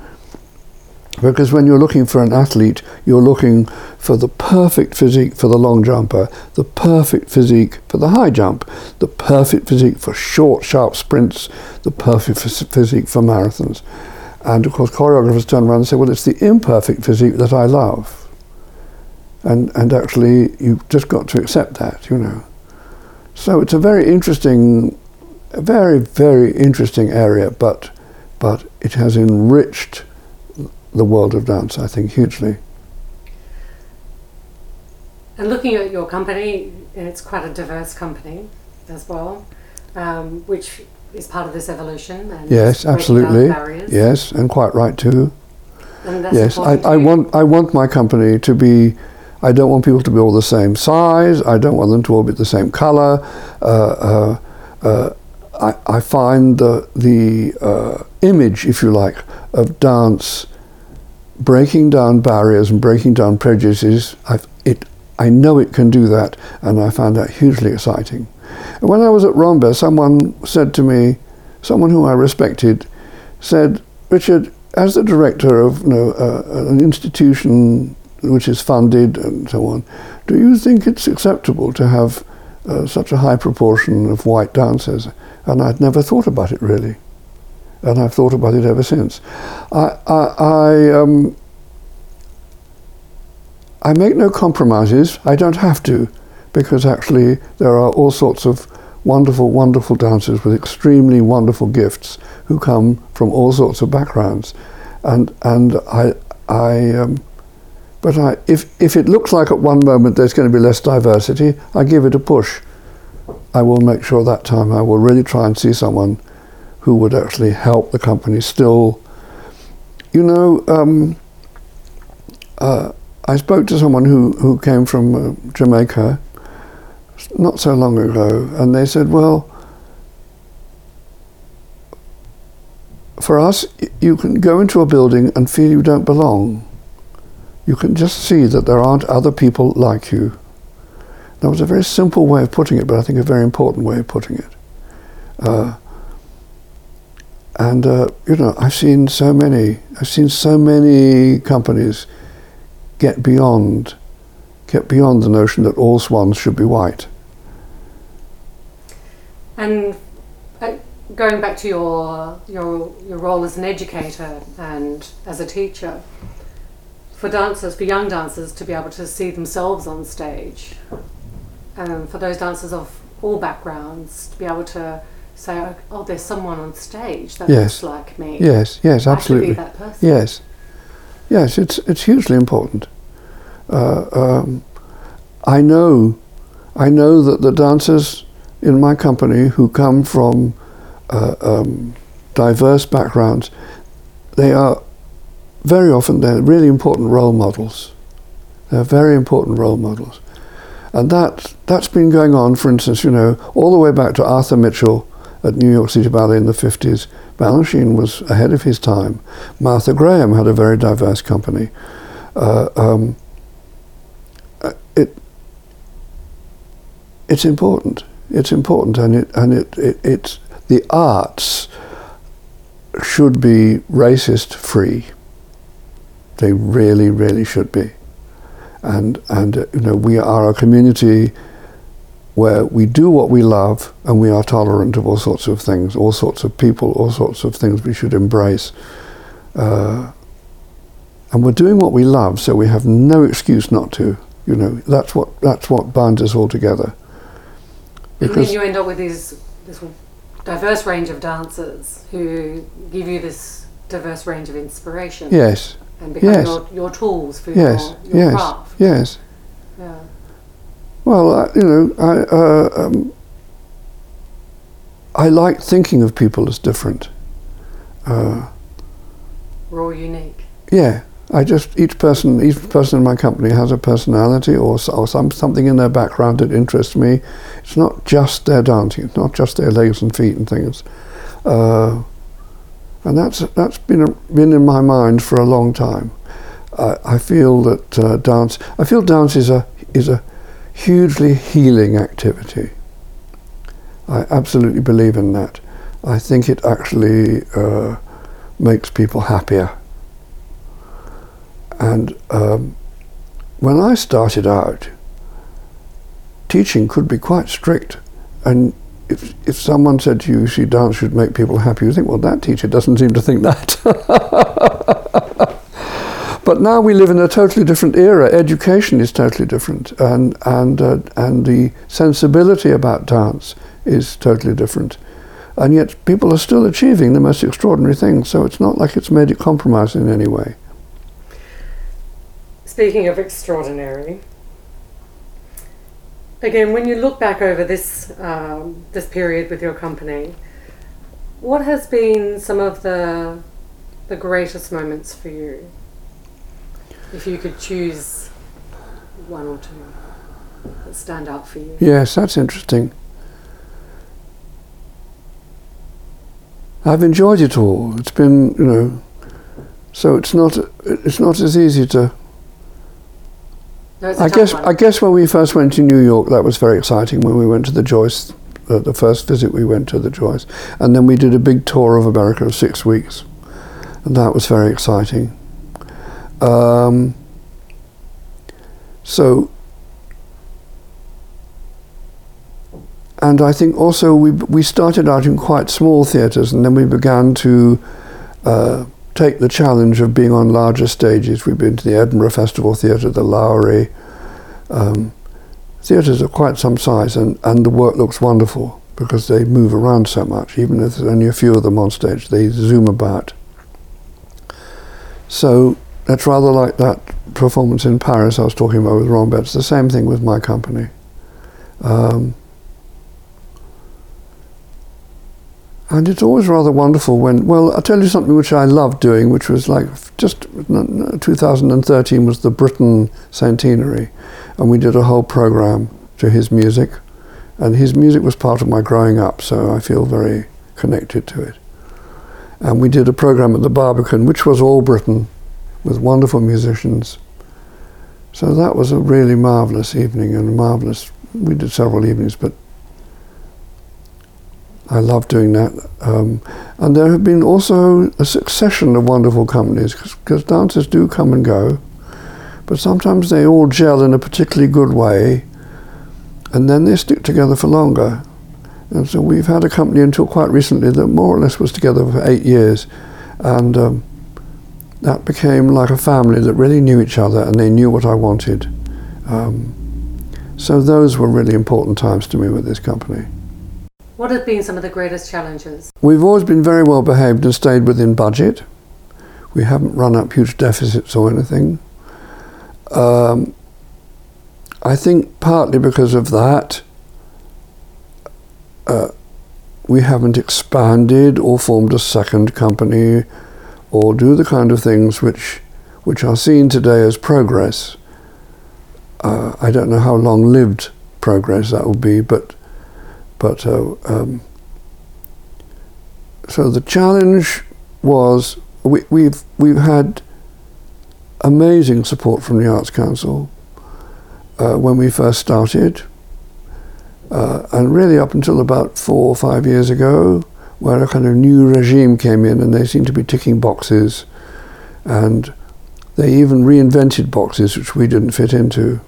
because when you're looking for an athlete, you're looking for the perfect physique for the long jumper, the perfect physique for the high jump, the perfect physique for short, sharp sprints, the perfect physique for marathons. And of course, choreographers turn around and say, well, it's the imperfect physique that I love. And, and actually, you've just got to accept that, you know. So it's a very interesting, a very, very interesting area, but, but it has enriched the world of dance, I think, hugely. And looking at your company, it's quite a diverse company as well, um, which is part of this evolution. And yes, absolutely. Yes, and quite right too. yes, I, I want I want my company to be. I don't want people to be all the same size. I don't want them to all be the same color. Uh, uh, uh, I, I find the the uh, image, if you like, of dance breaking down barriers and breaking down prejudices. I've, it, I know it can do that, and I found that hugely exciting. When I was at Rambert, someone said to me, someone whom I respected, said, Richard, as the director of you know, uh, an institution which is funded and so on, do you think it's acceptable to have uh, such a high proportion of white dancers? And I'd never thought about it really and I've thought about it ever since. I, I, I, um, I make no compromises. I don't have to, because actually there are all sorts of wonderful, wonderful dancers with extremely wonderful gifts who come from all sorts of backgrounds, and and I, I. Um, but I, if, if it looks like at one moment there's going to be less diversity, I give it a push. I will make sure that time I will really try and see someone who would actually help the company still. You know, um, uh, I spoke to someone who, who came from uh, Jamaica not so long ago, and they said, well, for us, you can go into a building and feel you don't belong. You can just see that there aren't other people like you. That was a very simple way of putting it, but I think a very important way of putting it. Uh, and uh, you know, I've seen so many. I've seen so many companies get beyond, get beyond the notion that all swans should be white. And uh, going back to your your your role as an educator and as a teacher, for dancers, for young dancers to be able to see themselves on stage, um, for those dancers of all backgrounds to be able to say, oh, there's someone on stage that Yes. looks like me. Yes, yes, absolutely. that person. Yes, yes, it's it's hugely important. Uh, um, I know, I know that the dancers in my company who come from uh, um, diverse backgrounds, they are very often they're really important role models. They're very important role models, and that that's been going on. For instance, you know, all the way back to Arthur Mitchell at New York City Ballet in the fifties. Balanchine was ahead of his time. Martha Graham had a very diverse company. Uh, um, uh, it it's important. It's important, and it and it, it it's the arts should be racist free. They really, really should be, and and uh, you know we are a community where we do what we love and we are tolerant of all sorts of things, all sorts of people, all sorts of things we should embrace. Uh, and we're doing what we love, so we have no excuse not to. You know, that's what that's what binds us all together. And then you end up with these this diverse range of dancers who give you this diverse range of inspiration yes, and become yes. your, your tools for yes, your, your yes, craft. yes. Yeah. Well, I, you know, I uh, um, I like thinking of people as different. Uh, We're all unique. Yeah, I just each person each person in my company has a personality or, or some something in their background that interests me. It's not just their dancing. It's not just their legs and feet and things. Uh, and that's that's been a, been in my mind for a long time. I, I feel that uh, dance. I feel dance is a is a hugely healing activity. I absolutely believe in that. I think it actually uh, makes people happier. And um, when I started out, teaching could be quite strict. And if, if someone said to you, see, dance should make people happy, you think, well, that teacher doesn't seem to think that. but now we live in a totally different era. Education is totally different. And, and, uh, and the sensibility about dance is totally different. And yet people are still achieving the most extraordinary things. So it's not like it's made it compromise in any way. Speaking of extraordinary, again, when you look back over this um, this period with your company, what has been some of the the greatest moments for you? If you could choose one or two that stand out for you. Yes, that's interesting. I've enjoyed it all. It's been, you know, so it's not it's not as easy to. No, I guess one. I guess when we first went to New York, that was very exciting. When we went to the Joyce, uh, the first visit we went to the Joyce, and then we did a big tour of America of six weeks, and that was very exciting. Um, so and I think also we we started out in quite small theatres, and then we began to uh, take the challenge of being on larger stages. We've been to the Edinburgh Festival Theatre, the Lowry. Um, theatres are quite some size, and, and the work looks wonderful because they move around so much. Even if there's only a few of them on stage, they zoom about. So that's rather like that performance in Paris I was talking about with Rambert. The same thing with my company. Um, And it's always rather wonderful when, well, I'll tell you something which I loved doing, which was like just n- n- 2013 was the Britten centenary. And we did a whole program to his music. And his music was part of my growing up, so I feel very connected to it. And we did a program at the Barbican, which was all Britten, with wonderful musicians. So that was a really marvellous evening and a marvellous, we did several evenings, but I love doing that. Um, and there have been also a succession of wonderful companies because dancers do come and go, but sometimes they all gel in a particularly good way, and then they stick together for longer. And so we've had a company until quite recently that more or less was together for eight years, and um, that became like a family that really knew each other and they knew what I wanted. Um, so those were really important times to me with this company. What have been some of the greatest challenges? We've always been very well behaved and stayed within budget. We haven't run up huge deficits or anything. Um, I think partly because of that, uh, we haven't expanded or formed a second company or do the kind of things which which are seen today as progress. Uh, I don't know how long lived progress that will be, but but uh, um, so the challenge was we, we've we've had amazing support from the Arts Council uh, when we first started, uh, and really up until about four or five years ago, where a kind of new regime came in and they seemed to be ticking boxes, and they even reinvented boxes which we didn't fit into.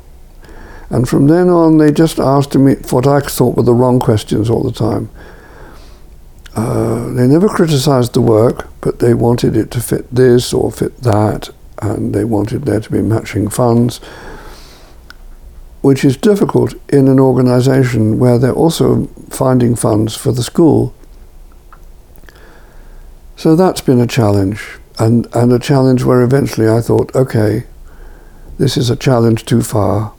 And from then on, they just asked me what I thought were the wrong questions all the time. Uh, they never criticized the work, but they wanted it to fit this or fit that, and they wanted there to be matching funds, which is difficult in an organization where they're also finding funds for the school. So that's been a challenge, and, and a challenge where eventually I thought, okay, this is a challenge too far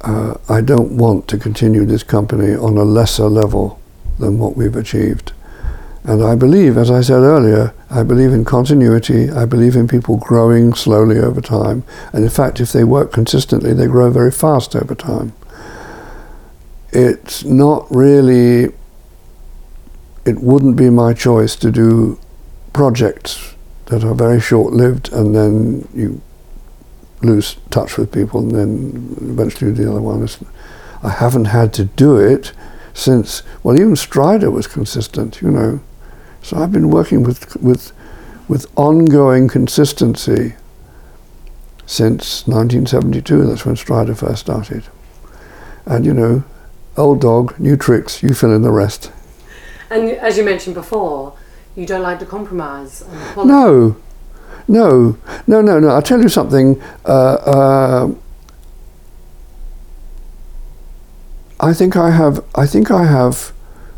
uh, I don't want to continue this company on a lesser level than what we've achieved. And I believe, as I said earlier, I believe in continuity. I believe in people growing slowly over time. And in fact, if they work consistently, they grow very fast over time. It's not really, it wouldn't be my choice to do projects that are very short lived and then you lose touch with people and then eventually the other one. Is I haven't had to do it since well even Strider was consistent you know. So I've been working with with with ongoing consistency since 1972 that's when Strider first started. And you know old dog new tricks you fill in the rest and as you mentioned before you don't like to compromise no no, no, no, no. I'll tell you something. Uh, uh, I think I have. I think I have.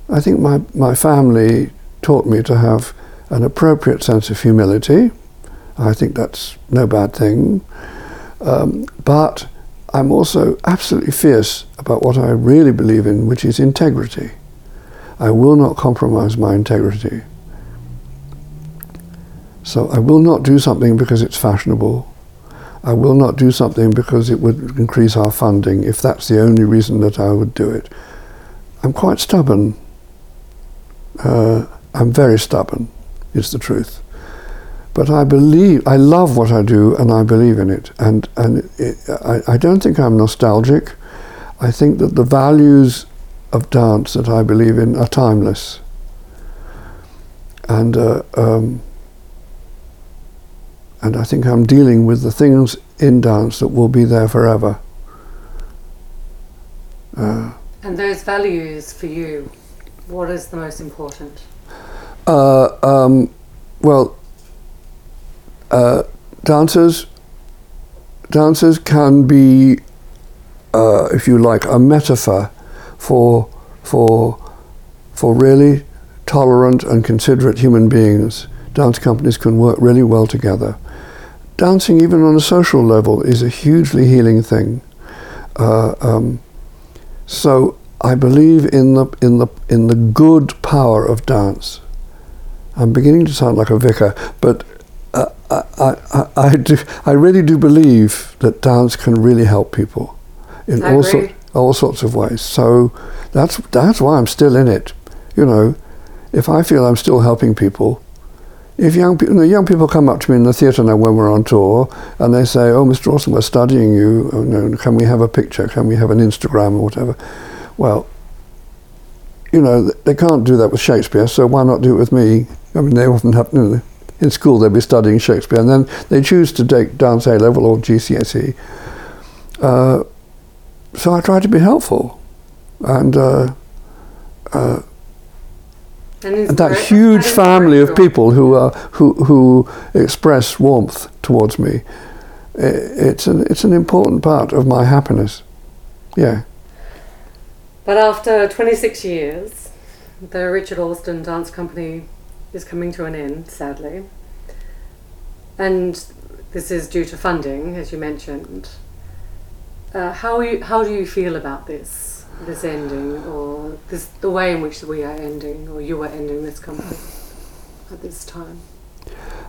I think my my family taught me to have an appropriate sense of humility. I think that's no bad thing. Um, but I'm also absolutely fierce about what I really believe in, which is integrity. I will not compromise my integrity. So I will not do something because it's fashionable. I will not do something because it would increase our funding if that's the only reason that I would do it. I'm quite stubborn. Uh, I'm very stubborn, is the truth. But I believe, I love what I do and I believe in it. And, and it, I, I don't think I'm nostalgic. I think that the values of dance that I believe in are timeless. And uh, um, and I think I'm dealing with the things in dance that will be there forever. Uh, and those values for you, what is the most important? Uh, um, well, uh, dancers, dancers can be, uh, if you like, a metaphor for for for really tolerant and considerate human beings. Dance companies can work really well together dancing, even on a social level, is a hugely healing thing. Uh, um, so I believe in the in the in the good power of dance. I'm beginning to sound like a vicar, but uh, I, I, I, do, I really do believe that dance can really help people in I all, so, all sorts of ways. So that's that's why I'm still in it. You know, if I feel I'm still helping people, if young people, you know, young people come up to me in the theatre now when we're on tour, and they say, "Oh, Mr. Alston, we're studying you. Oh, no, can we have a picture? Can we have an Instagram or whatever?" Well, you know, they can't do that with Shakespeare, so why not do it with me? I mean, they often have, you know, in school they'll be studying Shakespeare, and then they choose to take dance A level or GCSE. Uh, so I try to be helpful, and, uh, uh, And, and that huge family of people who are who who express warmth towards me. It's an it's an important part of my happiness. Yeah. But after 26 years, the Richard Alston Dance Company is coming to an end, sadly. And this is due to funding, as you mentioned. Uh, how, you, how do you feel about this, this ending, or this, the way in which we are ending, or you are ending this company at this time?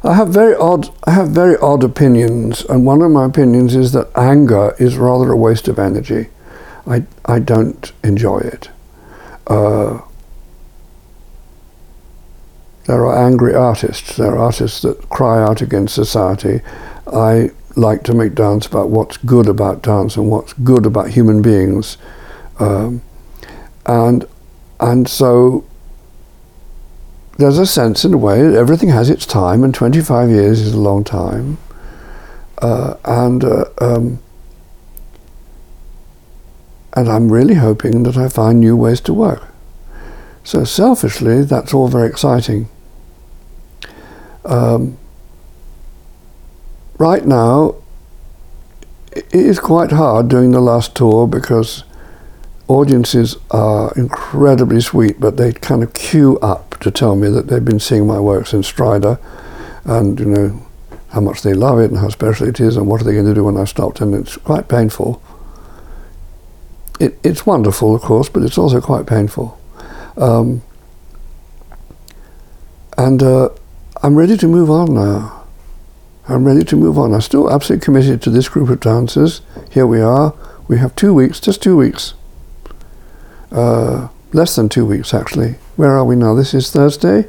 I have very odd I have very odd opinions, and one of my opinions is that anger is rather a waste of energy. I I don't enjoy it. Uh, there are angry artists. There are artists that cry out against society. I like to make dance about what's good about dance and what's good about human beings, um, and and so there's a sense in a way that everything has its time and 25 years is a long time. Uh, and uh, um, and I'm really hoping that I find new ways to work. So selfishly that's all very exciting. Um, right now it is quite hard doing the last tour because audiences are incredibly sweet, but they kind of queue up to tell me that they've been seeing my works in Strider, and you know how much they love it and how special it is, and what are they going to do when I've stopped, and it's quite painful. It, it's wonderful, of course, but it's also quite painful. Um, and uh, I'm ready to move on now. I'm ready to move on. I'm still absolutely committed to this group of dancers. Here we are. We have two weeks, just two weeks uh, less than two weeks actually. Where are we now? This is Thursday.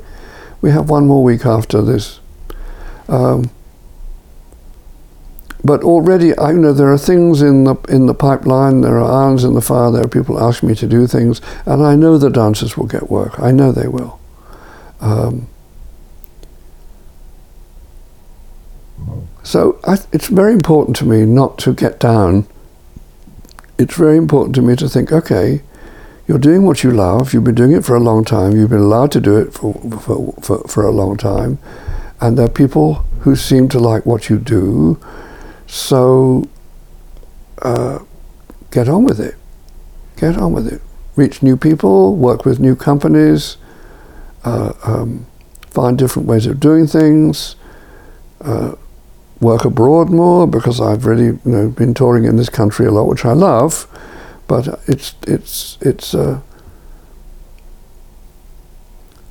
We have one more week after this. Um, but already, I know there are things in the in the pipeline. There are irons in the fire. There are people asking me to do things, and I know the dancers will get work. I know they will. Um, so I, it's very important to me not to get down. It's very important to me to think, okay, you're doing what you love. You've been doing it for a long time. You've been allowed to do it for, for, for, for a long time. And there are people who seem to like what you do. So uh, get on with it. Get on with it. Reach new people, work with new companies, uh, um, find different ways of doing things, uh, work abroad more because I've really you know, been touring in this country a lot, which I love but it's it's it's. Uh,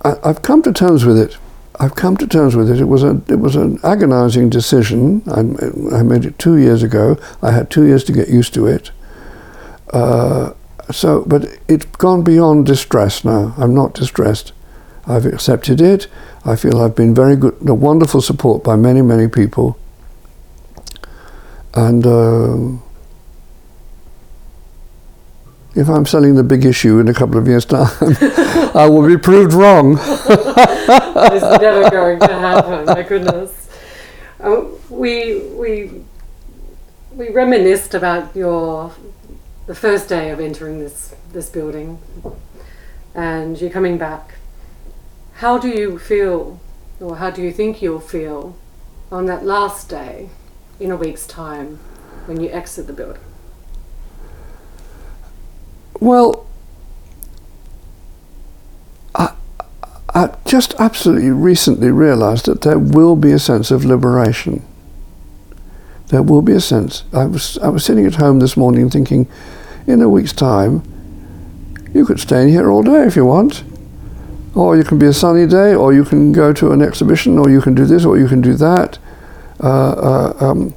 I, I've come to terms with it. I've come to terms with it. It was a it was an agonizing decision. I, I made it two years ago. I had two years to get used to it. Uh, so, but it's gone beyond distress now. I'm not distressed. I've accepted it. I feel I've been very good, a wonderful support by many, many people. And uh, if I'm selling the big issue in a couple of years' time, I will be proved wrong. it's never going to happen. My goodness. Um, we we we reminisced about your the first day of entering this this building, and you're coming back. How do you feel, or how do you think you'll feel, on that last day, in a week's time, when you exit the building? Well, I, I just absolutely recently realized that there will be a sense of liberation. There will be a sense. I was, I was sitting at home this morning thinking, in a week's time, you could stay in here all day if you want. Or you can be a sunny day, or you can go to an exhibition, or you can do this, or you can do that. Uh, uh, um,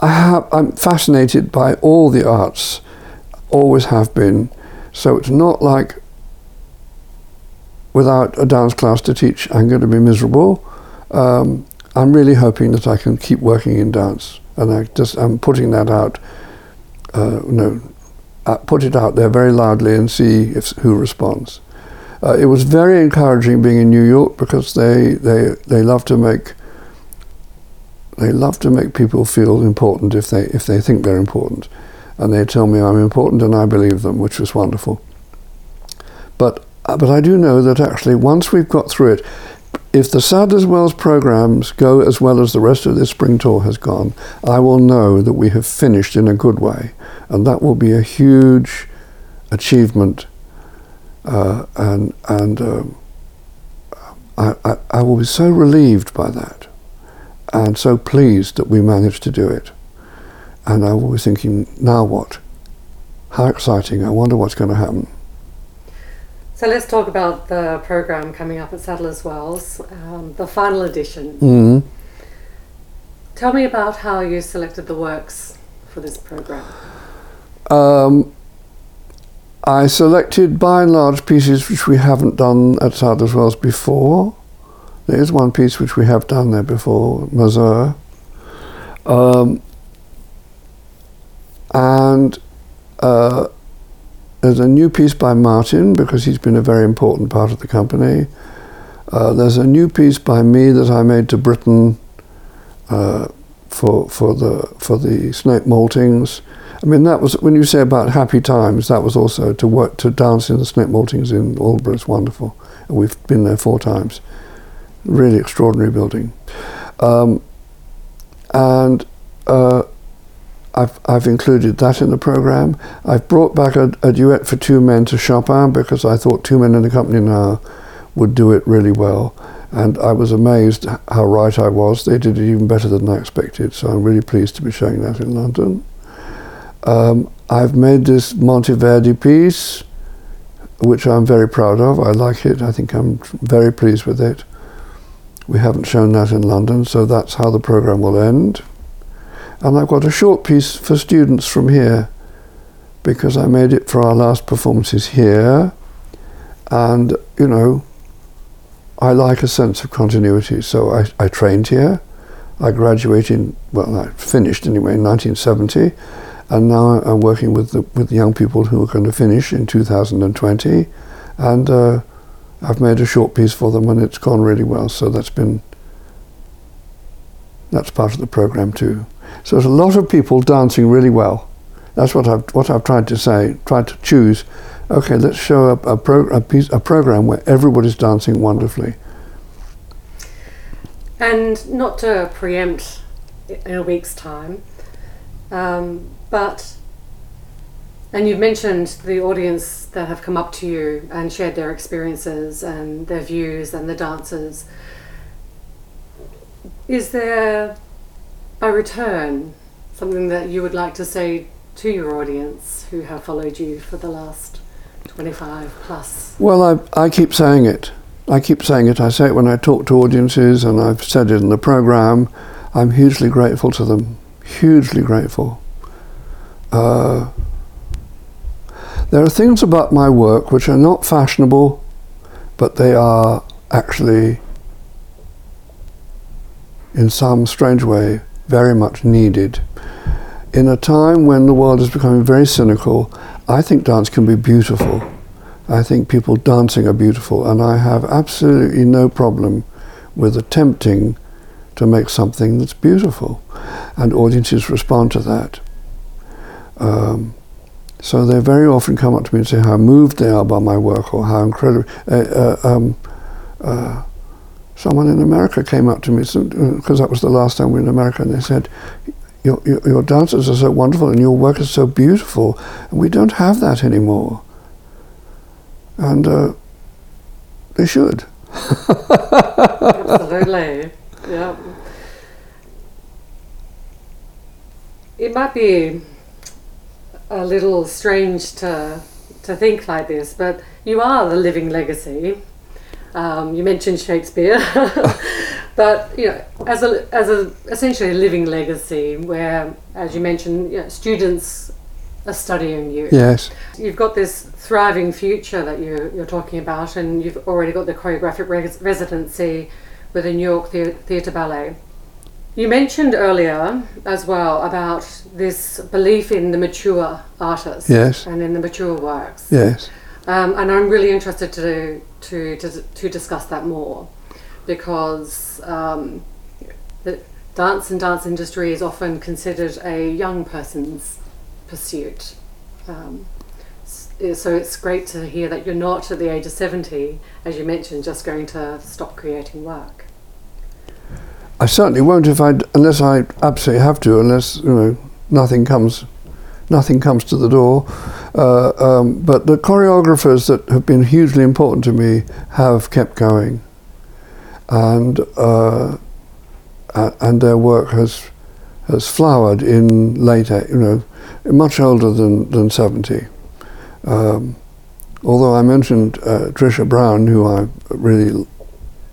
I have, I'm fascinated by all the arts always have been. So it's not like without a dance class to teach, I'm going to be miserable. Um, I'm really hoping that I can keep working in dance, and I just I'm putting that out, uh, know, uh, put it out there very loudly and see if who responds. Uh, it was very encouraging being in New York because they, they, they love to make they love to make people feel important if they if they think they're important, and they tell me I'm important and I believe them, which was wonderful. But uh, but I do know that actually once we've got through it, if the Sadler's Wells programs go as well as the rest of this spring tour has gone, I will know that we have finished in a good way, and that will be a huge achievement, uh, and and um, I, I, I will be so relieved by that and so pleased that we managed to do it. And I was thinking, now what? How exciting. I wonder what's going to happen. So let's talk about the program coming up at Sadler's Wells, um, the final edition. Mm-hmm. Tell me about how you selected the works for this program. Um, I selected by and large pieces which we haven't done at Sadler's Wells before. There is one piece which we have done there before, Mazur. Um, and uh, there's a new piece by Martin because he's been a very important part of the company. Uh, there's a new piece by me that I made to Britten uh, for for the for the Snape Maltings. I mean, that was when you say about happy times. That was also to work to dance in the Snape Maltings in Aldeburgh. It's wonderful, we've been there four times really extraordinary building. Um, and uh, I've, I've included that in the program. I've brought back a, a, duet for two men to Chopin because I thought two men in the company now would do it really well. And I was amazed how right I was. They did it even better than I expected. So I'm really pleased to be showing that in London. Um, I've made this Monteverdi piece, which I'm very proud of. I like it. I think I'm very pleased with it. We haven't shown that in London, so that's how the program will end. And I've got a short piece for students from here because I made it for our last performances here. And, you know, I like a sense of continuity, so I, I trained here. I graduated, well, I finished anyway in 1970, and now I'm working with the, with the young people who are going to finish in 2020. And uh, I've made a short piece for them and it's gone really well. So that's been that's part of the program too. So there's a lot of people dancing really well. That's what I've what I've tried to say. Tried to choose. Okay, let's show a, a, pro, a piece a program where everybody's dancing wonderfully. And not to preempt in a week's time, um, but and you've mentioned the audience that have come up to you and shared their experiences and their views and the dances. Is there, by return, something that you would like to say to your audience who have followed you for the last 25 plus? Well, I, I keep saying it. I keep saying it. I say it when I talk to audiences, and I've said it in the program. I'm hugely grateful to them. Hugely grateful. Uh, there are things about my work which are not fashionable, but they are actually, in some strange way, very much needed. In a time when the world is becoming very cynical, I think dance can be beautiful. I think people dancing are beautiful, and I have absolutely no problem with attempting to make something that's beautiful, and audiences respond to that. Um, so they very often come up to me and say how moved they are by my work or how incredible. Uh, uh, um, uh, someone in America came up to me because uh, that was the last time we were in America, and they said, your, your, your dances are so wonderful and your work is so beautiful, and we don't have that anymore. And uh, they should. Absolutely. Yeah. It might be a little strange to to think like this, but you are the living legacy. Um, you mentioned Shakespeare, but you know, as a as a essentially a living legacy, where, as you mentioned, you know, students are studying you. Yes, you've got this thriving future that you you're talking about, and you've already got the choreographic res- residency with the New York Theatre Ballet. You mentioned earlier as well about this belief in the mature artist Yes. and in the mature works. Yes. Um, and I'm really interested to, to, to, to discuss that more because um, the dance and dance industry is often considered a young person's pursuit. Um, so it's great to hear that you're not at the age of 70, as you mentioned, just going to stop creating work. I certainly won't if I, unless I absolutely have to, unless you know nothing comes, nothing comes to the door. Uh, um, but the choreographers that have been hugely important to me have kept going, and uh, and their work has has flowered in later, you know, much older than than seventy. Um, although I mentioned uh, Trisha Brown, who I really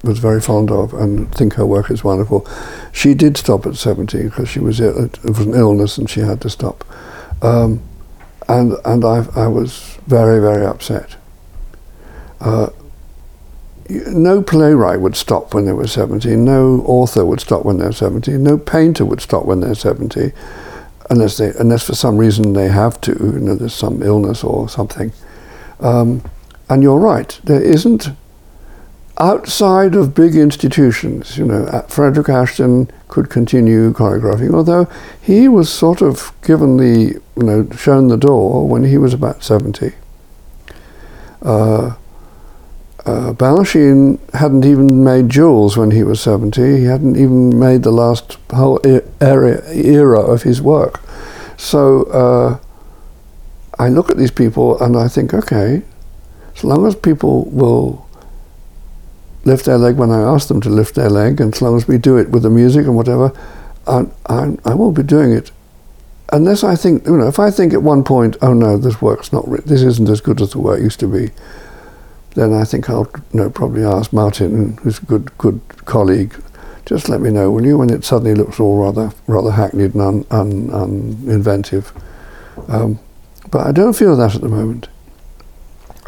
was very fond of and think her work is wonderful. She did stop at 70 because she was ill, it was an illness and she had to stop. Um, and and I, I was very, very upset. Uh, no playwright would stop when they were 70, no author would stop when they're 70, no painter would stop when they're 70, unless, they, unless for some reason they have to, you know, there's some illness or something. Um, and you're right, there isn't outside of big institutions, you know, uh, Frederick Ashton could continue choreographing, although he was sort of given the, you know, shown the door when he was about 70. Uh, uh, Balanchine hadn't even made Jewels when he was 70. He hadn't even made the last whole e- area, era of his work. So uh, I look at these people and I think, okay, as long as people will lift their leg when I ask them to lift their leg, and as long as we do it with the music and whatever, I, I, I will be doing it. Unless I think, you know, if I think at one point, oh no, this work's not, this isn't as good as the work used to be, then I think I'll, you know, probably ask Martin, who's a good, good colleague, just let me know, will you, when it suddenly looks all rather, rather hackneyed and un, un, uninventive. Um, but I don't feel that at the moment.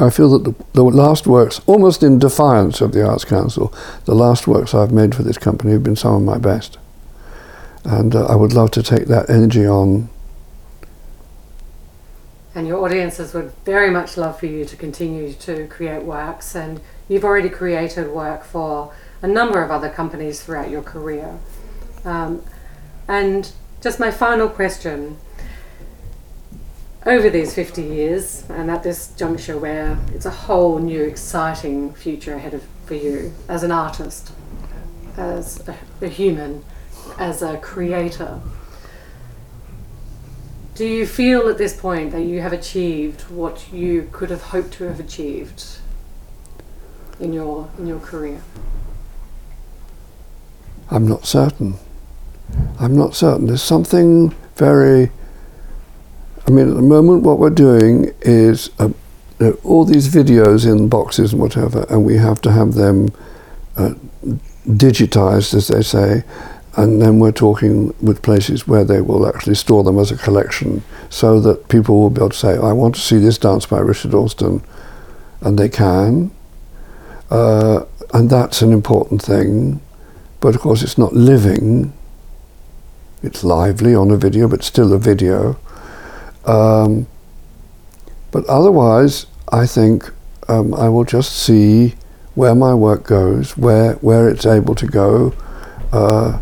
I feel that the, the last works, almost in defiance of the Arts Council, the last works I've made for this company have been some of my best. And uh, I would love to take that energy on. And your audiences would very much love for you to continue to create works, and you've already created work for a number of other companies throughout your career. Um, and just my final question over these 50 years, and at this juncture where it's a whole new exciting future ahead of, for you as an artist, as a, a human, as a creator, do you feel at this point that you have achieved what you could have hoped to have achieved in your in your career? I'm not certain. I'm not certain. There's something very. I mean, at the moment, what we're doing is uh, there are all these videos in boxes and whatever, and we have to have them uh, digitized, as they say, and then we're talking with places where they will actually store them as a collection so that people will be able to say, I want to see this dance by Richard Alston, and they can. Uh, and that's an important thing. But of course, it's not living. It's lively on a video, but still a video. Um, but otherwise, I think um, I will just see where my work goes, where where it's able to go. Uh,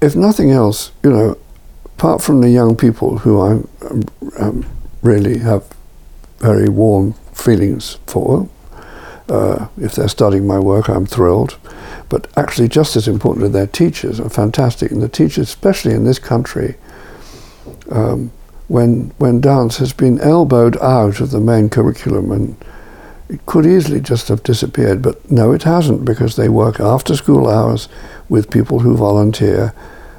if nothing else, you know, apart from the young people who I um, um, really have very warm feelings for, uh, if they're studying my work, I'm thrilled. But actually, just as importantly, their teachers are fantastic, and the teachers, especially in this country, um, when when dance has been elbowed out of the main curriculum, and it could easily just have disappeared, but no, it hasn't, because they work after school hours with people who volunteer,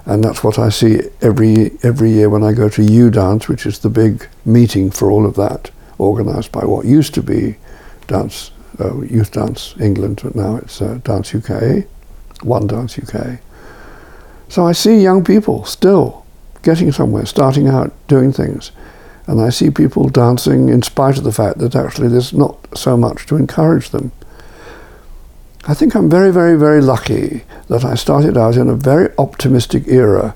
and that's what I see every every year when I go to U Dance, which is the big meeting for all of that, organised by what used to be Dance uh, Youth Dance England, but now it's uh, Dance UK, One Dance UK. So I see young people still getting somewhere, starting out, doing things. And I see people dancing in spite of the fact that actually there's not so much to encourage them. I think I'm very, very, very lucky that I started out in a very optimistic era.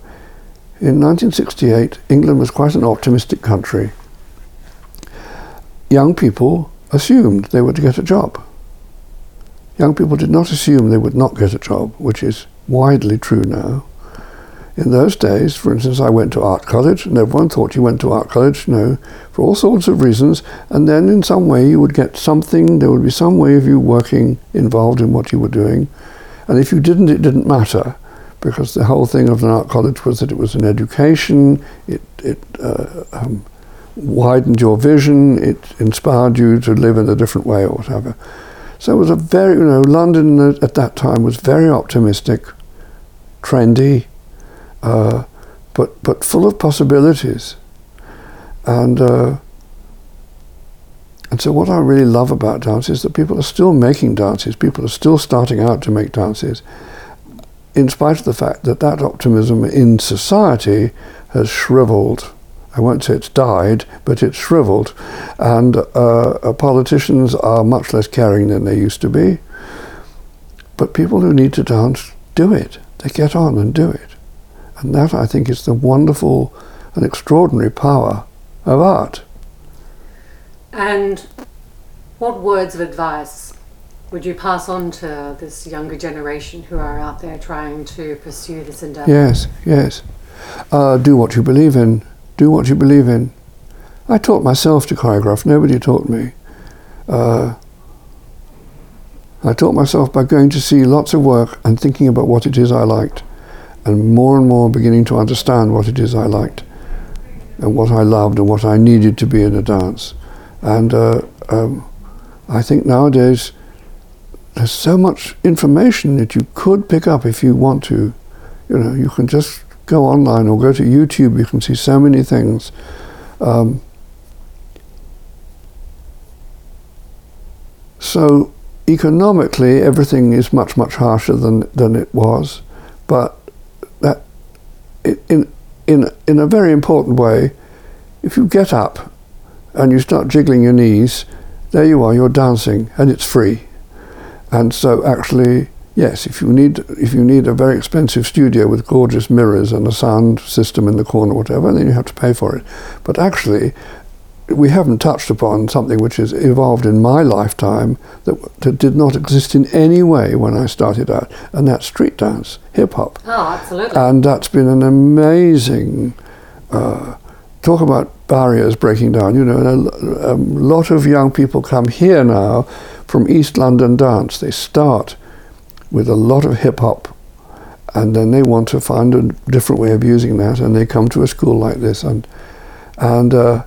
In 1968, England was quite an optimistic country. Young people assumed they were to get a job. Young people did not assume they would not get a job, which is widely true now. In those days, for instance, I went to art college, and everyone thought you went to art college, you know, for all sorts of reasons, and then in some way you would get something, there would be some way of you working involved in what you were doing. And if you didn't, it didn't matter, because the whole thing of an art college was that it was an education, it, it uh, um, widened your vision, it inspired you to live in a different way or whatever. So it was a very, you know, London at that time was very optimistic, trendy, uh, but but full of possibilities, and uh, and so what I really love about dance is that people are still making dances. People are still starting out to make dances, in spite of the fact that that optimism in society has shriveled. I won't say it's died, but it's shriveled, and uh, uh politicians are much less caring than they used to be. But people who need to dance do it. They get on and do it. And that, I think, is the wonderful and extraordinary power of art. And what words of advice would you pass on to this younger generation who are out there trying to pursue this endeavor? Yes, yes. Uh, do what you believe in. Do what you believe in. I taught myself to choreograph. Nobody taught me. Uh, I taught myself by going to see lots of work and thinking about what it is I liked and more and more beginning to understand what it is I liked and what I loved and what I needed to be in a dance. And uh, um, I think nowadays there's so much information that you could pick up if you want to. You know, you can just go online or go to YouTube. You can see so many things. Um, so economically, everything is much much harsher than than it was, but in, in, in a very important way, if you get up and you start jiggling your knees, there you are, you're dancing, and it's free. And so actually, yes, if you need if you need a very expensive studio with gorgeous mirrors and a sound system in the corner, whatever, then you have to pay for it. But actually, we haven't touched upon something which has evolved in my lifetime that, that, did not exist in any way when I started out, and that's street dance, hip hop. Oh, absolutely. And that's been an amazing. Uh, talk about barriers breaking down. You know, a, a lot of young people come here now from East London dance. They start with a lot of hip hop and then they want to find a different way of using that, and they come to a school like this, and and uh,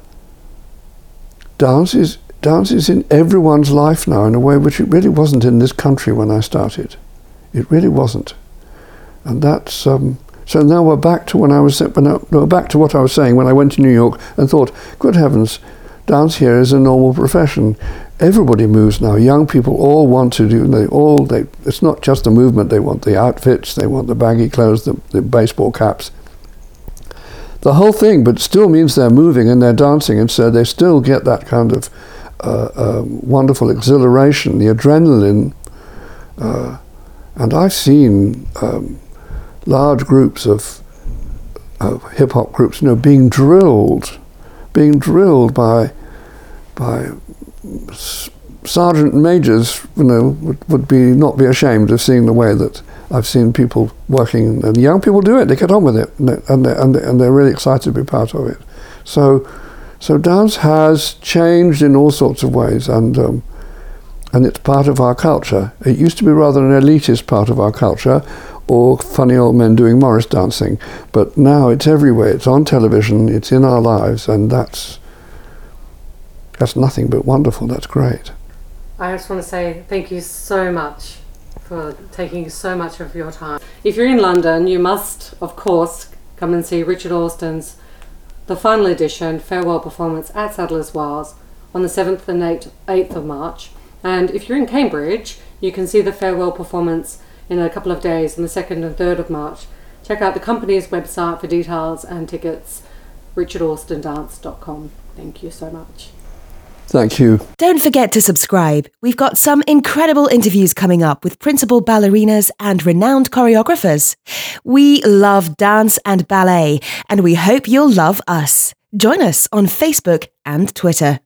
dance is dance is in everyone's life now in a way which it really wasn't in this country when I started. It really wasn't, and that's um, so now we're back to when I was when I, no, back to what I was saying when I went to New York and thought, good heavens, dance here is a normal profession. Everybody moves now. Young people all want to do. They all they. It's not just the movement. They want the outfits. They want the baggy clothes, the, the baseball caps the whole thing, but still means they're moving and they're dancing, and so they still get that kind of uh, uh, wonderful exhilaration, the adrenaline. Uh, and I've seen um, large groups of, hip hop groups, you know, being drilled, being drilled by by sergeant majors, you know, would, would be not be ashamed of seeing the way that I've seen people working, and young people do it. They get on with it, and they, and, they, and, they, and they're really excited to be part of it. So, so dance has changed in all sorts of ways, and um, and it's part of our culture. It used to be rather an elitist part of our culture, or funny old men doing Morris dancing, but now it's everywhere. It's on television. It's in our lives, and that's that's nothing but wonderful. That's great. I just want to say thank you so much for taking so much of your time. If you're in London, you must, of course, come and see Richard Alston's the final edition farewell performance at Sadler's Wells on the 7th and 8th, 8th of March. And if you're in Cambridge, you can see the farewell performance in a couple of days on the 2nd and 3rd of March. Check out the company's website for details and tickets, richardalstondance.com. Thank you so much. Thank you. Don't forget to subscribe. We've got some incredible interviews coming up with principal ballerinas and renowned choreographers. We love dance and ballet, and we hope you'll love us. Join us on Facebook and Twitter.